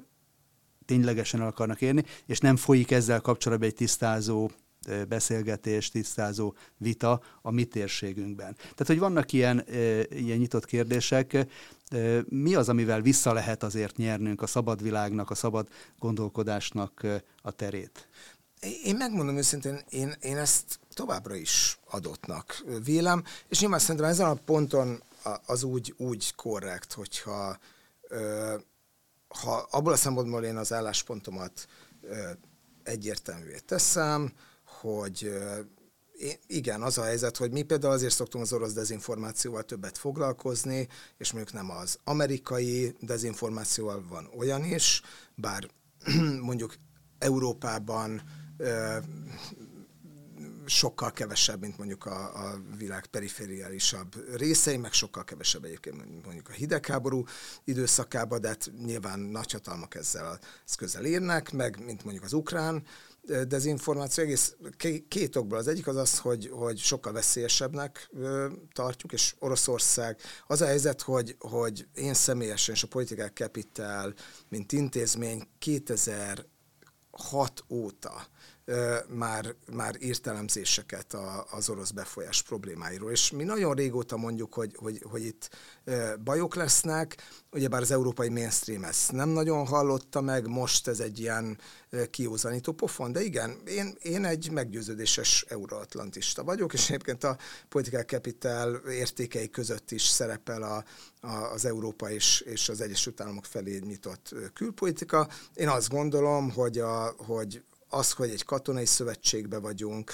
S1: ténylegesen el akarnak érni, és nem folyik ezzel kapcsolatban egy tisztázó beszélgetés, tisztázó vita a mi térségünkben. Tehát, hogy vannak ilyen, ilyen nyitott kérdések, mi az, amivel vissza lehet azért nyernünk a szabad világnak, a szabad gondolkodásnak a terét?
S2: Én megmondom őszintén, én, én ezt továbbra is adottnak vélem, és nyilván szerintem ezen a ponton az úgy, úgy korrekt, hogyha ha abból a szempontból én az álláspontomat egyértelművé teszem, hogy igen, az a helyzet, hogy mi például azért szoktunk az orosz dezinformációval többet foglalkozni, és mondjuk nem az amerikai dezinformációval van olyan is, bár mondjuk Európában sokkal kevesebb, mint mondjuk a, a világ perifériálisabb részei, meg sokkal kevesebb egyébként, mondjuk a hidegháború időszakában, de hát nyilván nagyhatalmak ezzel az közel érnek, meg mint mondjuk az ukrán dezinformáció egész két okból. Az egyik az az, hogy, hogy sokkal veszélyesebbnek tartjuk, és Oroszország az a helyzet, hogy, hogy én személyesen és a Political Capital, mint intézmény 2006 óta már, már írt elemzéseket az orosz befolyás problémáiról. És mi nagyon régóta mondjuk, hogy, hogy, hogy itt bajok lesznek, ugyebár az európai mainstream ezt nem nagyon hallotta meg, most ez egy ilyen kiúzanító pofon, de igen, én, én egy meggyőződéses euroatlantista vagyok, és egyébként a Political Capital értékei között is szerepel a, a, az Európa és, és az Egyesült Államok felé nyitott külpolitika. Én azt gondolom, hogy, a, hogy az, hogy egy katonai szövetségbe vagyunk,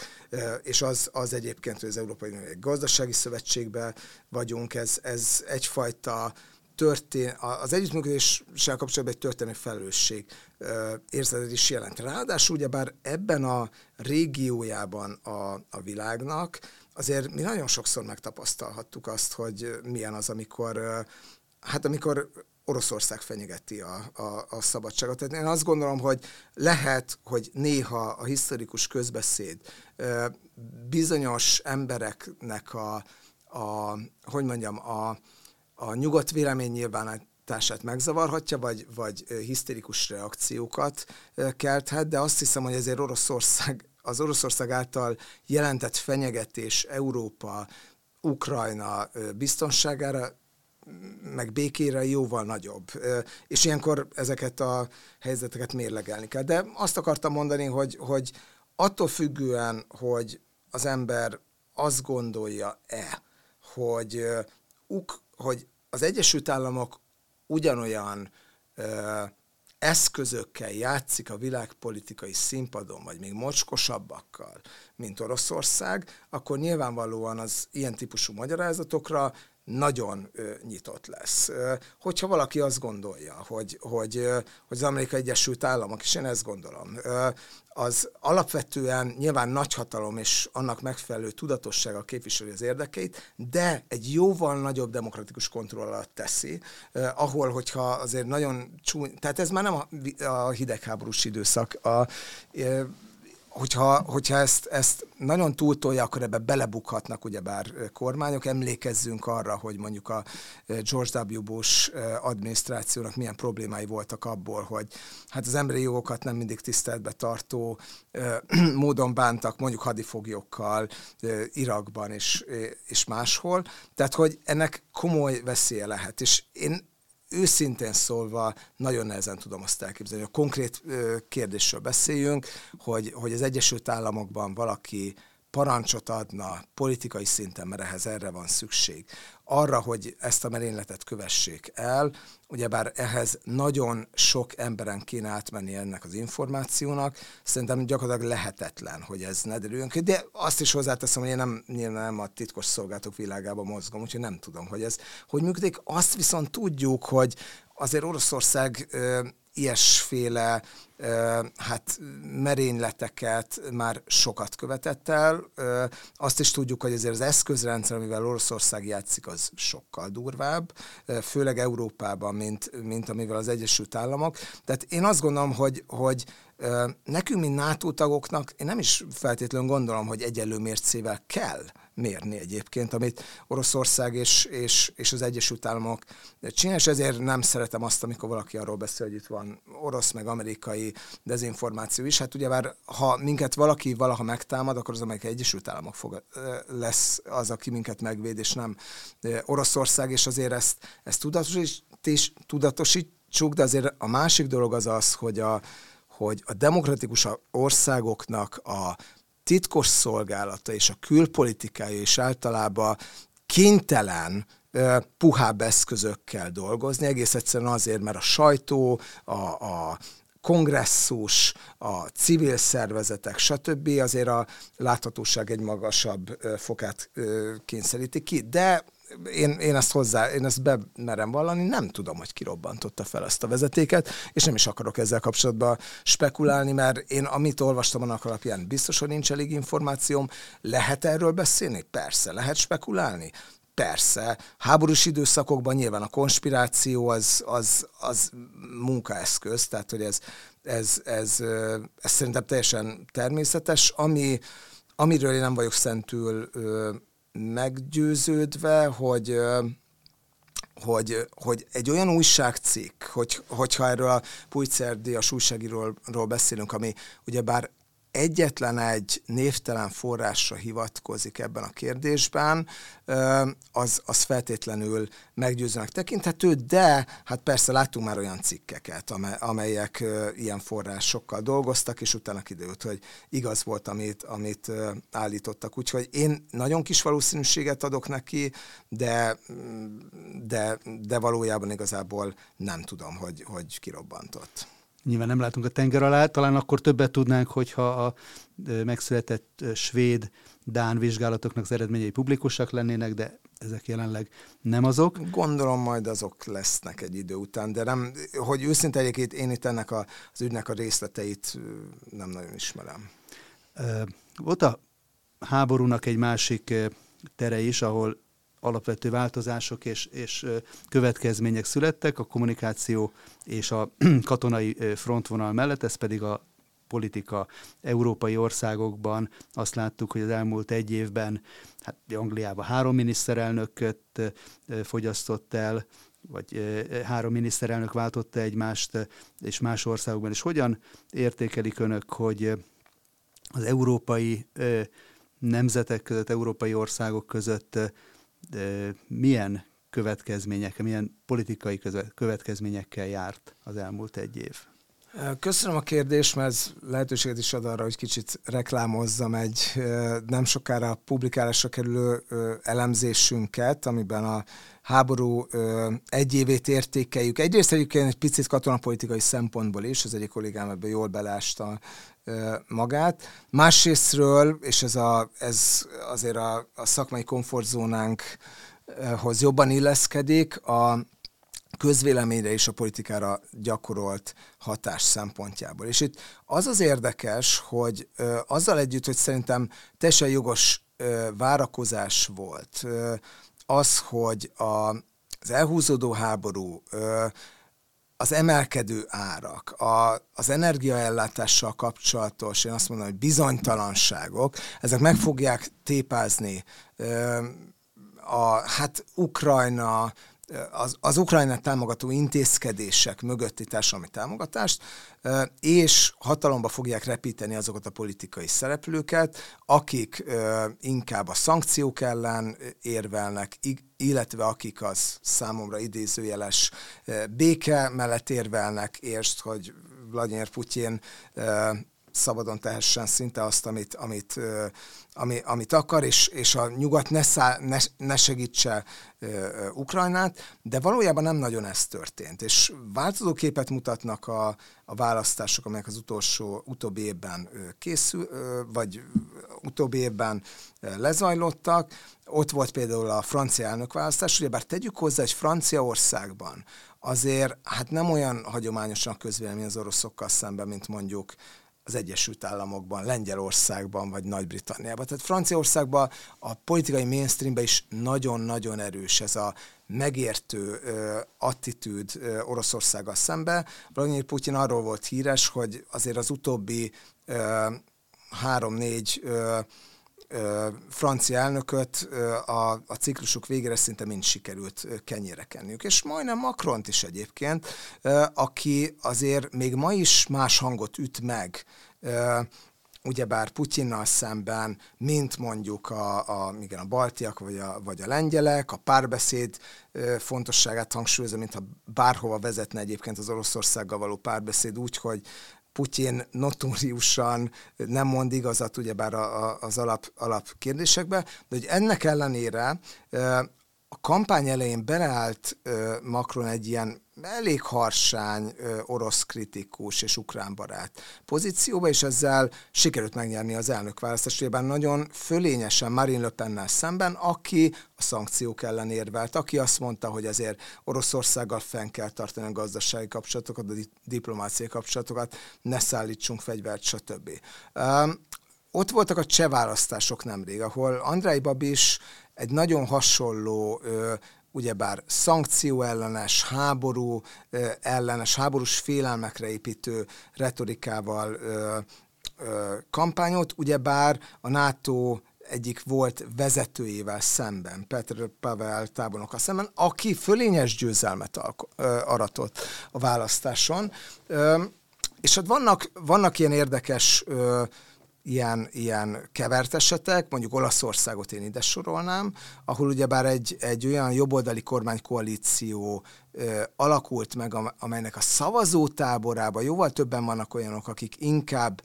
S2: és az, az egyébként, hogy az Európai Unió egy gazdasági szövetségbe vagyunk, ez, ez egyfajta történ, az együttműködéssel kapcsolatban egy történelmi felelősség érzetet is jelent. Ráadásul ugyebár ebben a régiójában a, a világnak azért mi nagyon sokszor megtapasztalhattuk azt, hogy milyen az, amikor hát amikor Oroszország fenyegeti a, a, a szabadságot. Tehát én azt gondolom, hogy lehet, hogy néha a historikus közbeszéd bizonyos embereknek a, a hogy mondjam, a, a nyugodt vélemény nyilvánítását megzavarhatja, vagy, vagy hisztérikus reakciókat kelthet, de azt hiszem, hogy ezért Oroszország, az Oroszország által jelentett fenyegetés Európa, Ukrajna biztonságára meg békére jóval nagyobb. És ilyenkor ezeket a helyzeteket mérlegelni kell. De azt akartam mondani, hogy, hogy attól függően, hogy az ember azt gondolja-e, hogy, uk, hogy az Egyesült Államok ugyanolyan eszközökkel játszik a világpolitikai színpadon, vagy még mocskosabbakkal, mint Oroszország, akkor nyilvánvalóan az ilyen típusú magyarázatokra nagyon nyitott lesz. Hogyha valaki azt gondolja, hogy, hogy, hogy az Amerikai Egyesült Államok, és én ezt gondolom, az alapvetően nyilván nagyhatalom és annak megfelelő tudatossága képviseli az érdekeit, de egy jóval nagyobb demokratikus kontroll alatt teszi, eh, ahol, hogyha azért nagyon csúny, tehát ez már nem a, a hidegháborús időszak, a, eh, hogyha, hogyha ezt, ezt nagyon túltolja, akkor ebbe belebukhatnak ugyebár kormányok. Emlékezzünk arra, hogy mondjuk a George W. Bush adminisztrációnak milyen problémái voltak abból, hogy hát az emberi jogokat nem mindig tiszteletbe tartó módon bántak, mondjuk hadifoglyokkal Irakban és, és máshol. Tehát, hogy ennek komoly veszélye lehet. És én őszintén szólva nagyon nehezen tudom azt elképzelni. A konkrét kérdésről beszéljünk, hogy, hogy az Egyesült Államokban valaki parancsot adna politikai szinten, mert ehhez erre van szükség, arra, hogy ezt a merényletet kövessék el, ugyebár ehhez nagyon sok emberen kéne átmenni ennek az információnak, szerintem gyakorlatilag lehetetlen, hogy ez ne derüljön ki, de azt is hozzáteszem, hogy én nem, nyilván nem a titkos szolgálatok világába mozgom, úgyhogy nem tudom, hogy ez hogy működik. Azt viszont tudjuk, hogy azért Oroszország ilyesféle hát merényleteket már sokat követett el. Azt is tudjuk, hogy azért az eszközrendszer, amivel Oroszország játszik, az sokkal durvább, főleg Európában, mint, mint amivel az Egyesült Államok. Tehát én azt gondolom, hogy, hogy nekünk, mint NATO tagoknak, én nem is feltétlenül gondolom, hogy egyenlő mércével kell mérni egyébként, amit Oroszország és, és, és az Egyesült Államok csinál, és ezért nem szeretem azt, amikor valaki arról beszél, hogy itt van orosz meg amerikai dezinformáció is. Hát ugye már, ha minket valaki valaha megtámad, akkor az Amerikai Egyesült Államok fog, lesz az, aki minket megvéd, és nem Oroszország, és azért ezt, ezt tudatosít, tudatosítsuk, de azért a másik dolog az az, hogy a, hogy a demokratikus országoknak a titkos szolgálata és a külpolitikája is általában kénytelen puhább eszközökkel dolgozni, egész egyszerűen azért, mert a sajtó, a, a kongresszus, a civil szervezetek, stb. azért a láthatóság egy magasabb fokát kényszeríti ki, de én, én ezt hozzá, én ezt bemerem vallani, nem tudom, hogy kirobbantotta fel ezt a vezetéket, és nem is akarok ezzel kapcsolatban spekulálni, mert én amit olvastam annak alapján, biztos, hogy nincs elég információm. Lehet erről beszélni? Persze. Lehet spekulálni? Persze, háborús időszakokban nyilván a konspiráció az, az, az munkaeszköz, tehát hogy ez, ez, ez, ez szerintem teljesen természetes. Ami, amiről én nem vagyok szentül meggyőződve, hogy hogy, hogy egy olyan újságcikk, hogy, hogyha erről a Pulitzer-díjas újságíróról beszélünk, ami ugyebár egyetlen egy névtelen forrásra hivatkozik ebben a kérdésben, az, az feltétlenül meggyőzőnek tekinthető, de hát persze láttunk már olyan cikkeket, amelyek ilyen forrásokkal dolgoztak, és utána kiderült, hogy igaz volt, amit, amit állítottak. Úgyhogy én nagyon kis valószínűséget adok neki, de, de, de valójában igazából nem tudom, hogy, hogy kirobbantott.
S1: Nyilván nem látunk a tenger alá, talán akkor többet tudnánk, hogyha a megszületett svéd, dán vizsgálatoknak az eredményei publikusak lennének, de ezek jelenleg nem azok.
S2: Gondolom majd azok lesznek egy idő után, de nem, hogy őszinte egyébként én itt ennek a, az ügynek a részleteit nem nagyon ismerem.
S1: Volt a háborúnak egy másik tere is, ahol alapvető változások és, és következmények születtek a kommunikáció és a katonai frontvonal mellett, ez pedig a politika európai országokban azt láttuk, hogy az elmúlt egy évben hát Angliában három miniszterelnököt fogyasztott el, vagy három miniszterelnök váltotta egymást, és más országokban. És hogyan értékelik önök, hogy az európai nemzetek között, európai országok között milyen következményekkel, milyen politikai következményekkel járt az elmúlt egy év?
S2: Köszönöm a kérdést, mert ez lehetőséget is ad arra, hogy kicsit reklámozzam egy nem sokára publikálásra kerülő elemzésünket, amiben a háború egy évét értékeljük. Egyrészt egyébként egy picit katonapolitikai szempontból is, az egyik kollégám ebből jól belásta magát. Másrésztről, és ez, a, ez azért a, a szakmai komfortzónánkhoz jobban illeszkedik, a közvéleményre és a politikára gyakorolt hatás szempontjából. És itt az az érdekes, hogy ö, azzal együtt, hogy szerintem teljesen jogos ö, várakozás volt, ö, az, hogy a, az elhúzódó háború, ö, az emelkedő árak, a, az energiaellátással kapcsolatos, én azt mondom, hogy bizonytalanságok, ezek meg fogják tépázni a, hát Ukrajna, az, az Ukrajnát támogató intézkedések mögötti társadalmi támogatást, és hatalomba fogják repíteni azokat a politikai szereplőket, akik inkább a szankciók ellen érvelnek, illetve akik az számomra idézőjeles béke mellett érvelnek, értsd, hogy Vladimir Putyin szabadon tehessen szinte azt, amit, amit, ami, amit akar, és, és a nyugat ne, szá, ne, ne segítse Ukrajnát, de valójában nem nagyon ez történt. És változó képet mutatnak a, a választások, amelyek az utolsó, utóbbi évben készül, vagy utóbbi évben lezajlottak. Ott volt például a francia elnökválasztás, bár tegyük hozzá, hogy Franciaországban azért hát nem olyan hagyományosan közvélemény az oroszokkal szemben, mint mondjuk az Egyesült Államokban, Lengyelországban vagy Nagy-Britanniában. Tehát Franciaországban a politikai mainstreamben is nagyon-nagyon erős ez a megértő ö, attitűd ö, Oroszországgal szembe. Vladimir Putyin arról volt híres, hogy azért az utóbbi három-négy francia elnököt a, a ciklusuk végére szinte mind sikerült kenyére kenniük. És majdnem Macron is egyébként, aki azért még ma is más hangot üt meg ugyebár Putyinnal szemben, mint mondjuk a, a, igen, a baltiak vagy a, vagy a lengyelek, a párbeszéd fontosságát hangsúlyozza, mintha bárhova vezetne egyébként az Oroszországgal való párbeszéd úgy, hogy Putyin notóriusan nem mond igazat ugyebár a, az alap, alap kérdésekbe, de hogy ennek ellenére a kampány elején beleállt Macron egy ilyen elég harsány, orosz kritikus és ukrán barát pozícióba, és ezzel sikerült megnyerni az elnök választásában nagyon fölényesen Marine Le Pennel szemben, aki a szankciók ellen érvelt, aki azt mondta, hogy azért Oroszországgal fenn kell tartani a gazdasági kapcsolatokat, a diplomáciai kapcsolatokat, ne szállítsunk fegyvert, stb. Ott voltak a cseh választások nemrég, ahol Andrei Babis egy nagyon hasonló ugyebár szankció ellenes, háború ellenes, háborús félelmekre építő retorikával kampányot, ugyebár a NATO egyik volt vezetőjével szemben, Petr Pavel tábornoka szemben, aki fölényes győzelmet aratott a választáson. És ott vannak, vannak ilyen érdekes ilyen, ilyen kevert esetek, mondjuk Olaszországot én ide sorolnám, ahol ugyebár egy, egy olyan jobboldali kormánykoalíció ö, alakult meg, amelynek a szavazótáborában jóval többen vannak olyanok, akik inkább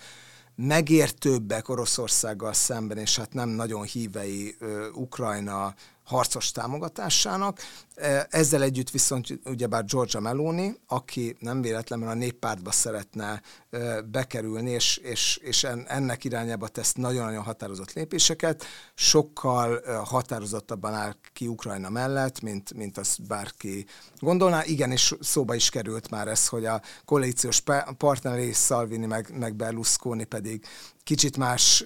S2: megértőbbek Oroszországgal szemben, és hát nem nagyon hívei ö, Ukrajna harcos támogatásának. E, ezzel együtt viszont ugyebár Georgia Meloni, aki nem véletlenül a néppártba szeretne e, bekerülni, és, és, és ennek irányába tesz nagyon-nagyon határozott lépéseket, sokkal e, határozottabban áll ki Ukrajna mellett, mint, mint azt bárki gondolná. Igen, és szóba is került már ez, hogy a koalíciós partneré Salvini meg, meg Berlusconi pedig kicsit más,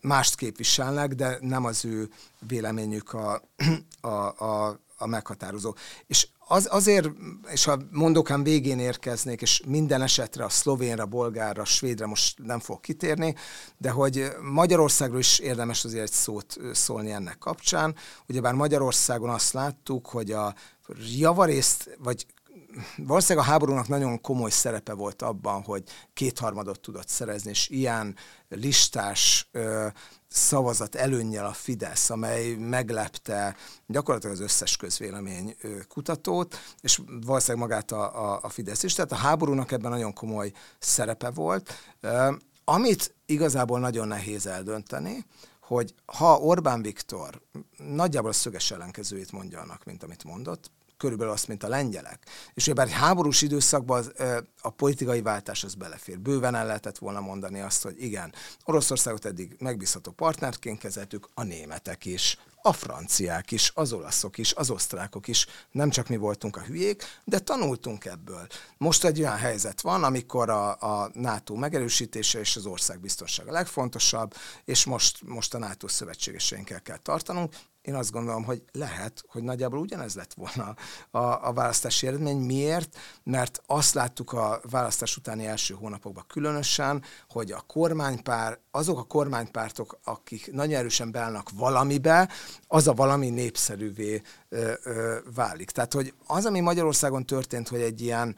S2: mást képviselnek, de nem az ő véleményük a, a, a, a meghatározó. És az, azért, és ha mondokám végén érkeznék, és minden esetre a szlovénra, bolgárra, svédre most nem fog kitérni, de hogy Magyarországról is érdemes azért egy szót szólni ennek kapcsán. Ugyebár Magyarországon azt láttuk, hogy a javarészt, vagy valószínűleg a háborúnak nagyon komoly szerepe volt abban, hogy kétharmadot tudott szerezni, és ilyen listás ö, szavazat előnnyel a Fidesz, amely meglepte gyakorlatilag az összes közvélemény kutatót, és valószínűleg magát a, a, a Fidesz is. Tehát a háborúnak ebben nagyon komoly szerepe volt. Ö, amit igazából nagyon nehéz eldönteni, hogy ha Orbán Viktor nagyjából a szöges ellenkezőjét mondja annak, mint amit mondott, körülbelül azt, mint a lengyelek. És ugye bár háborús időszakban az, a politikai váltás az belefér. Bőven el lehetett volna mondani azt, hogy igen, Oroszországot eddig megbízható partnerként kezeltük, a németek is, a franciák is, az olaszok is, az osztrákok is, nem csak mi voltunk a hülyék, de tanultunk ebből. Most egy olyan helyzet van, amikor a, a NATO megerősítése és az ország biztonsága legfontosabb, és most, most a NATO szövetségeseinkkel kell tartanunk, én azt gondolom, hogy lehet, hogy nagyjából ugyanez lett volna a, a választási eredmény. Miért? Mert azt láttuk a választás utáni első hónapokban különösen, hogy a kormánypár, azok a kormánypártok, akik nagyon erősen beállnak valamibe, az a valami népszerűvé ö, ö, válik. Tehát, hogy az, ami Magyarországon történt, hogy egy ilyen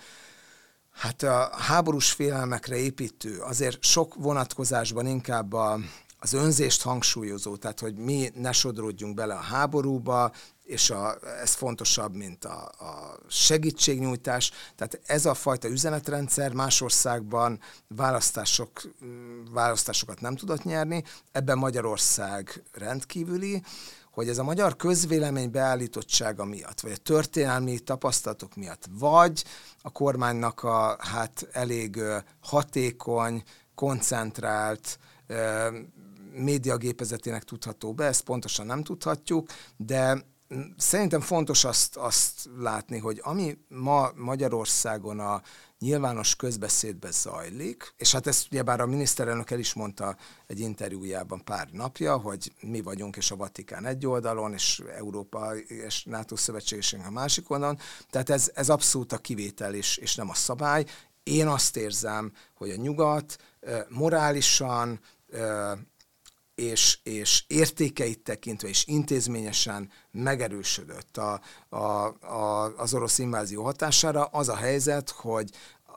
S2: Hát a háborús félelmekre építő, azért sok vonatkozásban inkább a, az önzést hangsúlyozó, tehát hogy mi ne sodródjunk bele a háborúba, és a, ez fontosabb, mint a, a segítségnyújtás. Tehát ez a fajta üzenetrendszer más országban választások, választásokat nem tudott nyerni, ebben Magyarország rendkívüli, hogy ez a magyar közvélemény beállítottsága miatt, vagy a történelmi tapasztalatok miatt, vagy a kormánynak a hát elég hatékony, koncentrált, médiagépezetének tudható be, ezt pontosan nem tudhatjuk, de szerintem fontos azt, azt látni, hogy ami ma Magyarországon a nyilvános közbeszédbe zajlik, és hát ezt ugyebár a miniszterelnök el is mondta egy interjújában pár napja, hogy mi vagyunk és a Vatikán egy oldalon, és Európa és NATO szövetségesünk a másik oldalon, tehát ez, ez abszolút a kivétel és, és nem a szabály. Én azt érzem, hogy a nyugat morálisan, és, és értékeit tekintve és intézményesen megerősödött a, a, a, az orosz invázió hatására. Az a helyzet, hogy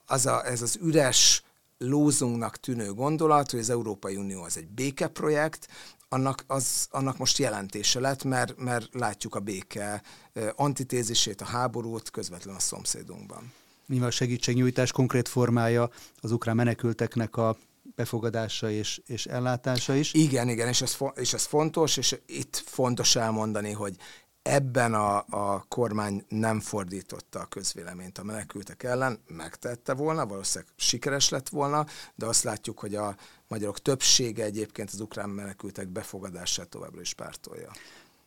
S2: az a, ez az üres lózunknak tűnő gondolat, hogy az Európai Unió az egy békeprojekt, annak, az, annak most jelentése lett, mert, mert látjuk a béke antitézisét, a háborút közvetlenül a szomszédunkban.
S1: Mi a segítségnyújtás konkrét formája az ukrán menekülteknek a befogadása és, és ellátása is.
S2: Igen, igen, és ez, és ez fontos, és itt fontos elmondani, hogy ebben a, a kormány nem fordította a közvéleményt a menekültek ellen, megtette volna, valószínűleg sikeres lett volna, de azt látjuk, hogy a magyarok többsége egyébként az ukrán menekültek befogadását továbbra is pártolja.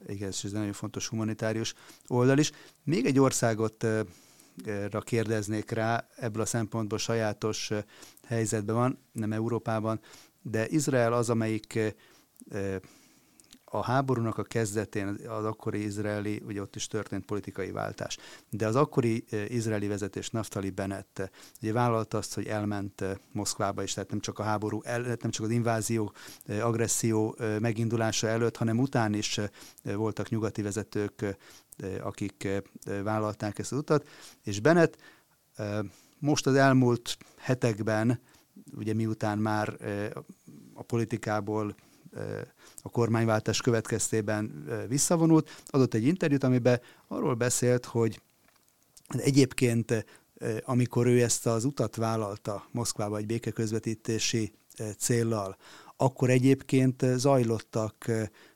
S1: Igen, ez egy nagyon fontos humanitárius oldal is. Még egy országot kérdeznék rá, ebből a szempontból sajátos helyzetben van, nem Európában, de Izrael az, amelyik a háborúnak a kezdetén az akkori izraeli, ugye ott is történt politikai váltás, de az akkori izraeli vezetés Naftali Bennett ugye vállalta azt, hogy elment Moszkvába is, tehát nem csak a háború, nem csak az invázió, agresszió megindulása előtt, hanem után is voltak nyugati vezetők, akik vállalták ezt az utat, és Bennett most az elmúlt hetekben, ugye miután már a politikából a kormányváltás következtében visszavonult, adott egy interjút, amiben arról beszélt, hogy egyébként amikor ő ezt az utat vállalta Moszkvába egy békeközvetítési céllal, akkor egyébként zajlottak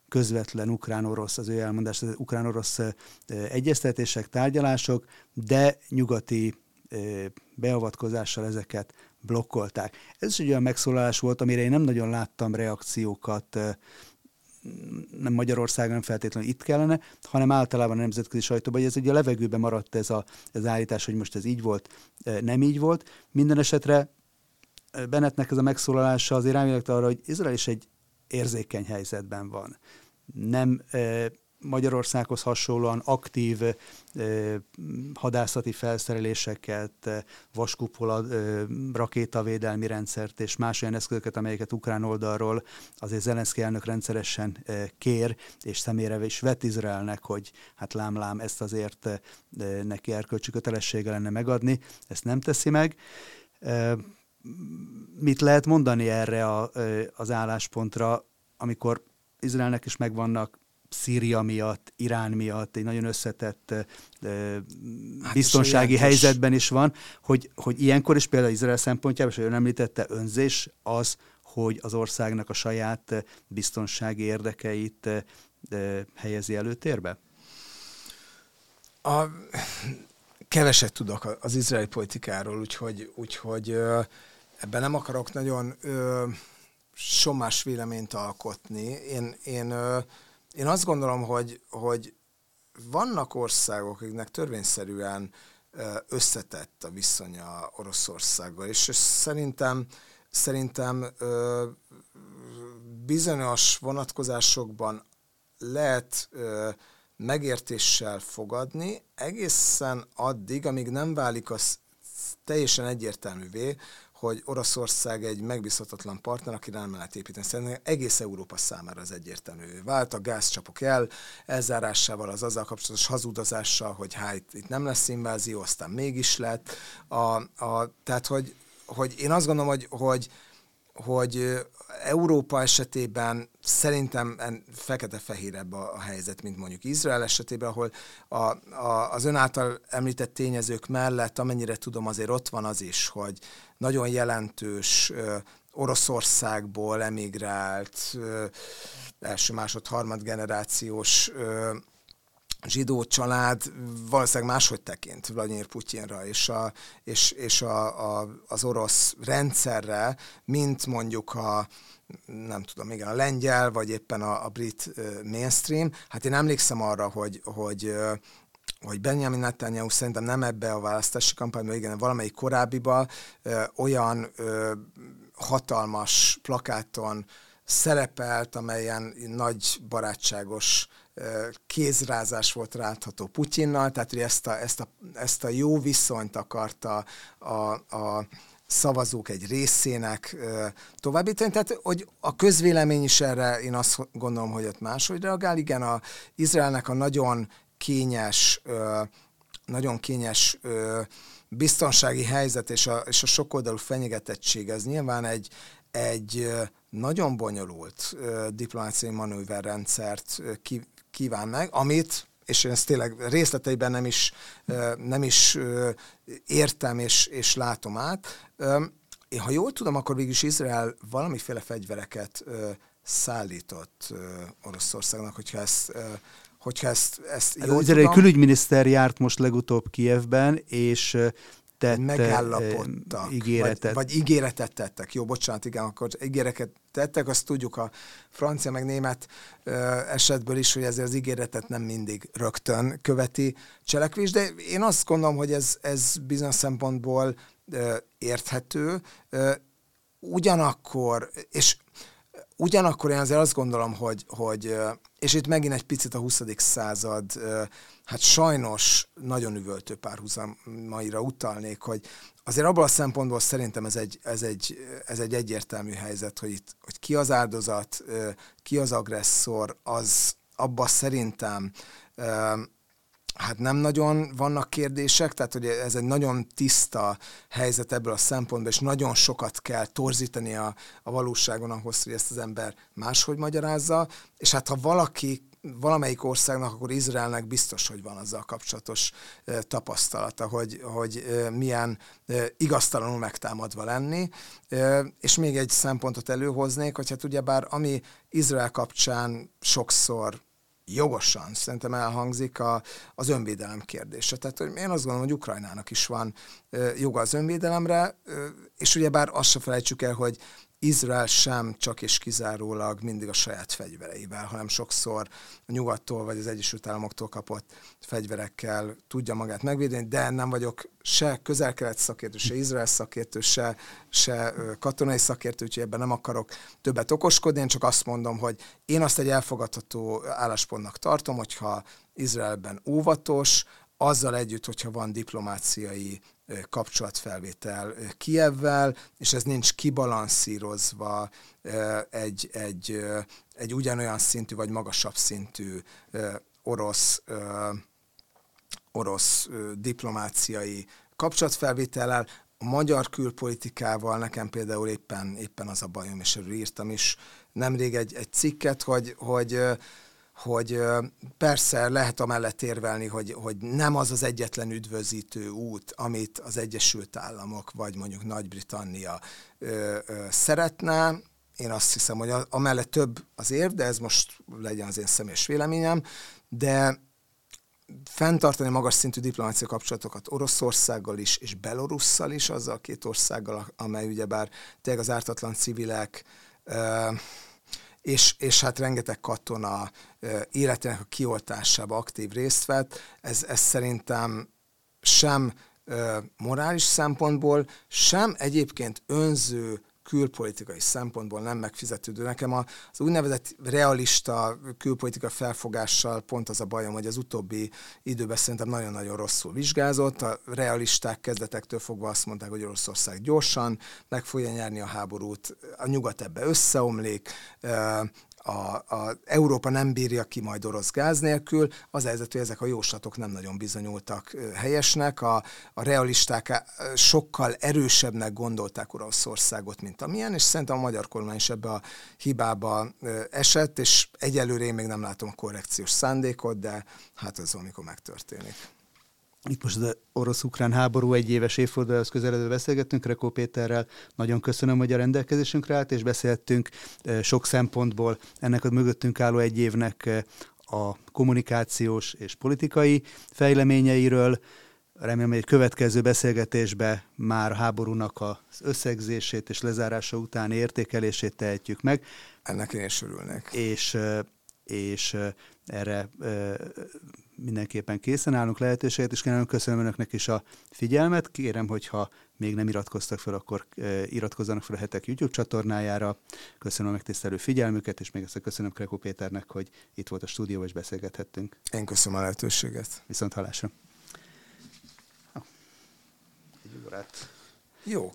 S1: közvetlen ukrán-orosz, az ő elmondás, az ukrán-orosz egyeztetések, tárgyalások, de nyugati beavatkozással ezeket blokkolták. Ez is egy olyan megszólalás volt, amire én nem nagyon láttam reakciókat, nem Magyarországon, nem feltétlenül itt kellene, hanem általában a nemzetközi sajtóban, hogy ez ugye a levegőben maradt ez a, az állítás, hogy most ez így volt, nem így volt. Minden esetre Bennettnek ez a megszólalása azért rávilágít arra, hogy Izrael is egy érzékeny helyzetben van. Nem Magyarországhoz hasonlóan aktív hadászati felszereléseket, vaskupola, rakétavédelmi rendszert és más olyan eszközöket, amelyeket ukrán oldalról azért Zelenszky elnök rendszeresen kér, és személyre is vet Izraelnek, hogy hát lám-lám ezt azért neki erkölcsi kötelessége lenne megadni, ezt nem teszi meg. Mit lehet mondani erre a, az álláspontra, amikor Izraelnek is megvannak Szíria miatt, Irán miatt, egy nagyon összetett hát biztonsági helyzetben is van, hogy, hogy ilyenkor is például Izrael szempontjából, és ön említette, önzés az, hogy az országnak a saját biztonsági érdekeit helyezi előtérbe?
S2: A, keveset tudok az izraeli politikáról, úgyhogy, úgyhogy ebben nem akarok nagyon ö, somás véleményt alkotni. Én, én ö, én azt gondolom, hogy, hogy vannak országok, akiknek törvényszerűen összetett a viszonya Oroszországgal, és szerintem, szerintem bizonyos vonatkozásokban lehet megértéssel fogadni, egészen addig, amíg nem válik az teljesen egyértelművé, hogy Oroszország egy megbízhatatlan partner, aki nem lehet építeni. Szerintem egész Európa számára az egyértelmű. Vált a gázcsapok el, elzárásával, az azzal kapcsolatos hazudozással, hogy hát itt nem lesz invázió, aztán mégis lett. A, a, tehát, hogy, hogy én azt gondolom, hogy, hogy hogy Európa esetében szerintem fekete-fehérebb a, a helyzet, mint mondjuk Izrael esetében, ahol a, a, az ön által említett tényezők mellett, amennyire tudom, azért ott van az is, hogy nagyon jelentős Oroszországból emigrált első, másod, harmad generációs zsidó család valószínűleg máshogy tekint Vladimir Putyinra és, a, és, és a, a, az orosz rendszerre, mint mondjuk a, nem tudom, igen, a lengyel, vagy éppen a, a brit mainstream. Hát én emlékszem arra, hogy, hogy hogy Benjamin Netanyahu szerintem nem ebbe a választási kampányban, igen, valamelyik korábbiba ö, olyan ö, hatalmas plakáton szerepelt, amelyen nagy barátságos kézrázás volt rátható Putyinnal, tehát hogy ezt a, ezt a, ezt a jó viszonyt akarta a, a szavazók egy részének továbbítani. Tehát, hogy a közvélemény is erre, én azt gondolom, hogy ott máshogy reagál. Igen, a Izraelnek a nagyon kényes, nagyon kényes biztonsági helyzet és a, és a sokoldalú fenyegetettség, ez nyilván egy, egy nagyon bonyolult diplomáciai manőverrendszert kíván meg, amit és én ezt tényleg részleteiben nem is, nem is értem és, és látom át. Én, ha jól tudom, akkor végülis Izrael valamiféle fegyvereket szállított Oroszországnak, hogyha ezt hogyha ezt, ezt
S1: jól tudom... Egy külügyminiszter járt most legutóbb Kievben, és tett
S2: megállapodtak, ígéretet. Vagy, vagy ígéretet tettek. Jó, bocsánat, igen, akkor ígéretet tettek, azt tudjuk a francia meg német ö, esetből is, hogy ezért az ígéretet nem mindig rögtön követi cselekvés, de én azt gondolom, hogy ez, ez bizonyos szempontból ö, érthető. Ö, ugyanakkor, és Ugyanakkor én azért azt gondolom, hogy, hogy és itt megint egy picit a 20. század, hát sajnos nagyon üvöltő párhuzamaira utalnék, hogy azért abból a szempontból szerintem ez egy, ez egy, ez egy egyértelmű helyzet, hogy itt hogy ki az áldozat, ki az agresszor, az abba szerintem Hát nem nagyon vannak kérdések, tehát hogy ez egy nagyon tiszta helyzet ebből a szempontból, és nagyon sokat kell torzítani a, a valóságon ahhoz, hogy ezt az ember máshogy magyarázza, és hát ha valaki valamelyik országnak, akkor Izraelnek biztos, hogy van azzal kapcsolatos tapasztalata, hogy, hogy milyen igaztalanul megtámadva lenni. És még egy szempontot előhoznék, hogy hát ugyebár ami Izrael kapcsán sokszor jogosan szerintem elhangzik a, az önvédelem kérdése. Tehát hogy én azt gondolom, hogy Ukrajnának is van joga az önvédelemre, és ugyebár azt se felejtsük el, hogy Izrael sem csak és kizárólag mindig a saját fegyvereivel, hanem sokszor a nyugattól vagy az Egyesült Államoktól kapott fegyverekkel tudja magát megvédeni, de nem vagyok se közel-kelet szakértő, se Izrael szakértő, se, se katonai szakértő, úgyhogy ebben nem akarok többet okoskodni, én csak azt mondom, hogy én azt egy elfogadható álláspontnak tartom, hogyha Izraelben óvatos, azzal együtt, hogyha van diplomáciai kapcsolatfelvétel Kievvel, és ez nincs kibalanszírozva egy, egy, egy ugyanolyan szintű vagy magasabb szintű orosz, orosz diplomáciai kapcsolatfelvétellel, a magyar külpolitikával nekem például éppen, éppen az a bajom, és erről írtam is nemrég egy, egy cikket, hogy, hogy hogy persze lehet amellett érvelni, hogy, hogy nem az az egyetlen üdvözítő út, amit az Egyesült Államok vagy mondjuk Nagy-Britannia ö, ö, szeretne. Én azt hiszem, hogy amellett több az ér, de ez most legyen az én személyes véleményem, de fenntartani magas szintű diplomáciai kapcsolatokat Oroszországgal is, és Belorusszal is, azzal a két országgal, amely ugyebár tényleg az ártatlan civilek ö, és, és hát rengeteg katona életének a kioltásába aktív részt vett. Ez, ez szerintem sem morális szempontból, sem egyébként önző külpolitikai szempontból nem megfizetődő. Nekem az úgynevezett realista külpolitika felfogással pont az a bajom, hogy az utóbbi időben szerintem nagyon-nagyon rosszul vizsgázott. A realisták kezdetektől fogva azt mondták, hogy Oroszország gyorsan meg fogja nyerni a háborút, a nyugat ebbe összeomlik, a, a Európa nem bírja ki majd orosz gáz nélkül, az helyzet, hogy ezek a jóslatok nem nagyon bizonyultak helyesnek, a, a realisták sokkal erősebbnek gondolták Oroszországot, mint amilyen, és szerintem a magyar kormány is ebbe a hibába esett, és egyelőre én még nem látom a korrekciós szándékot, de hát ez valamikor megtörténik.
S1: Itt most az orosz-ukrán háború egy éves évfordulóhoz közeledő beszélgettünk Rekó Péterrel. Nagyon köszönöm, hogy a rendelkezésünkre állt, és beszéltünk sok szempontból ennek a mögöttünk álló egy évnek a kommunikációs és politikai fejleményeiről. Remélem, hogy egy következő beszélgetésbe már a háborúnak az összegzését és lezárása után értékelését tehetjük meg.
S2: Ennek én is örülnék.
S1: És, és erre mindenképpen készen állunk lehetőséget, és nagyon köszönöm önöknek is a figyelmet. Kérem, hogyha még nem iratkoztak fel, akkor iratkozzanak fel a hetek YouTube csatornájára. Köszönöm a megtisztelő figyelmüket, és még egyszer köszönöm Krekó Péternek, hogy itt volt a stúdióban, és beszélgethettünk.
S2: Én köszönöm a lehetőséget.
S1: Viszont hallásra.
S2: Jó.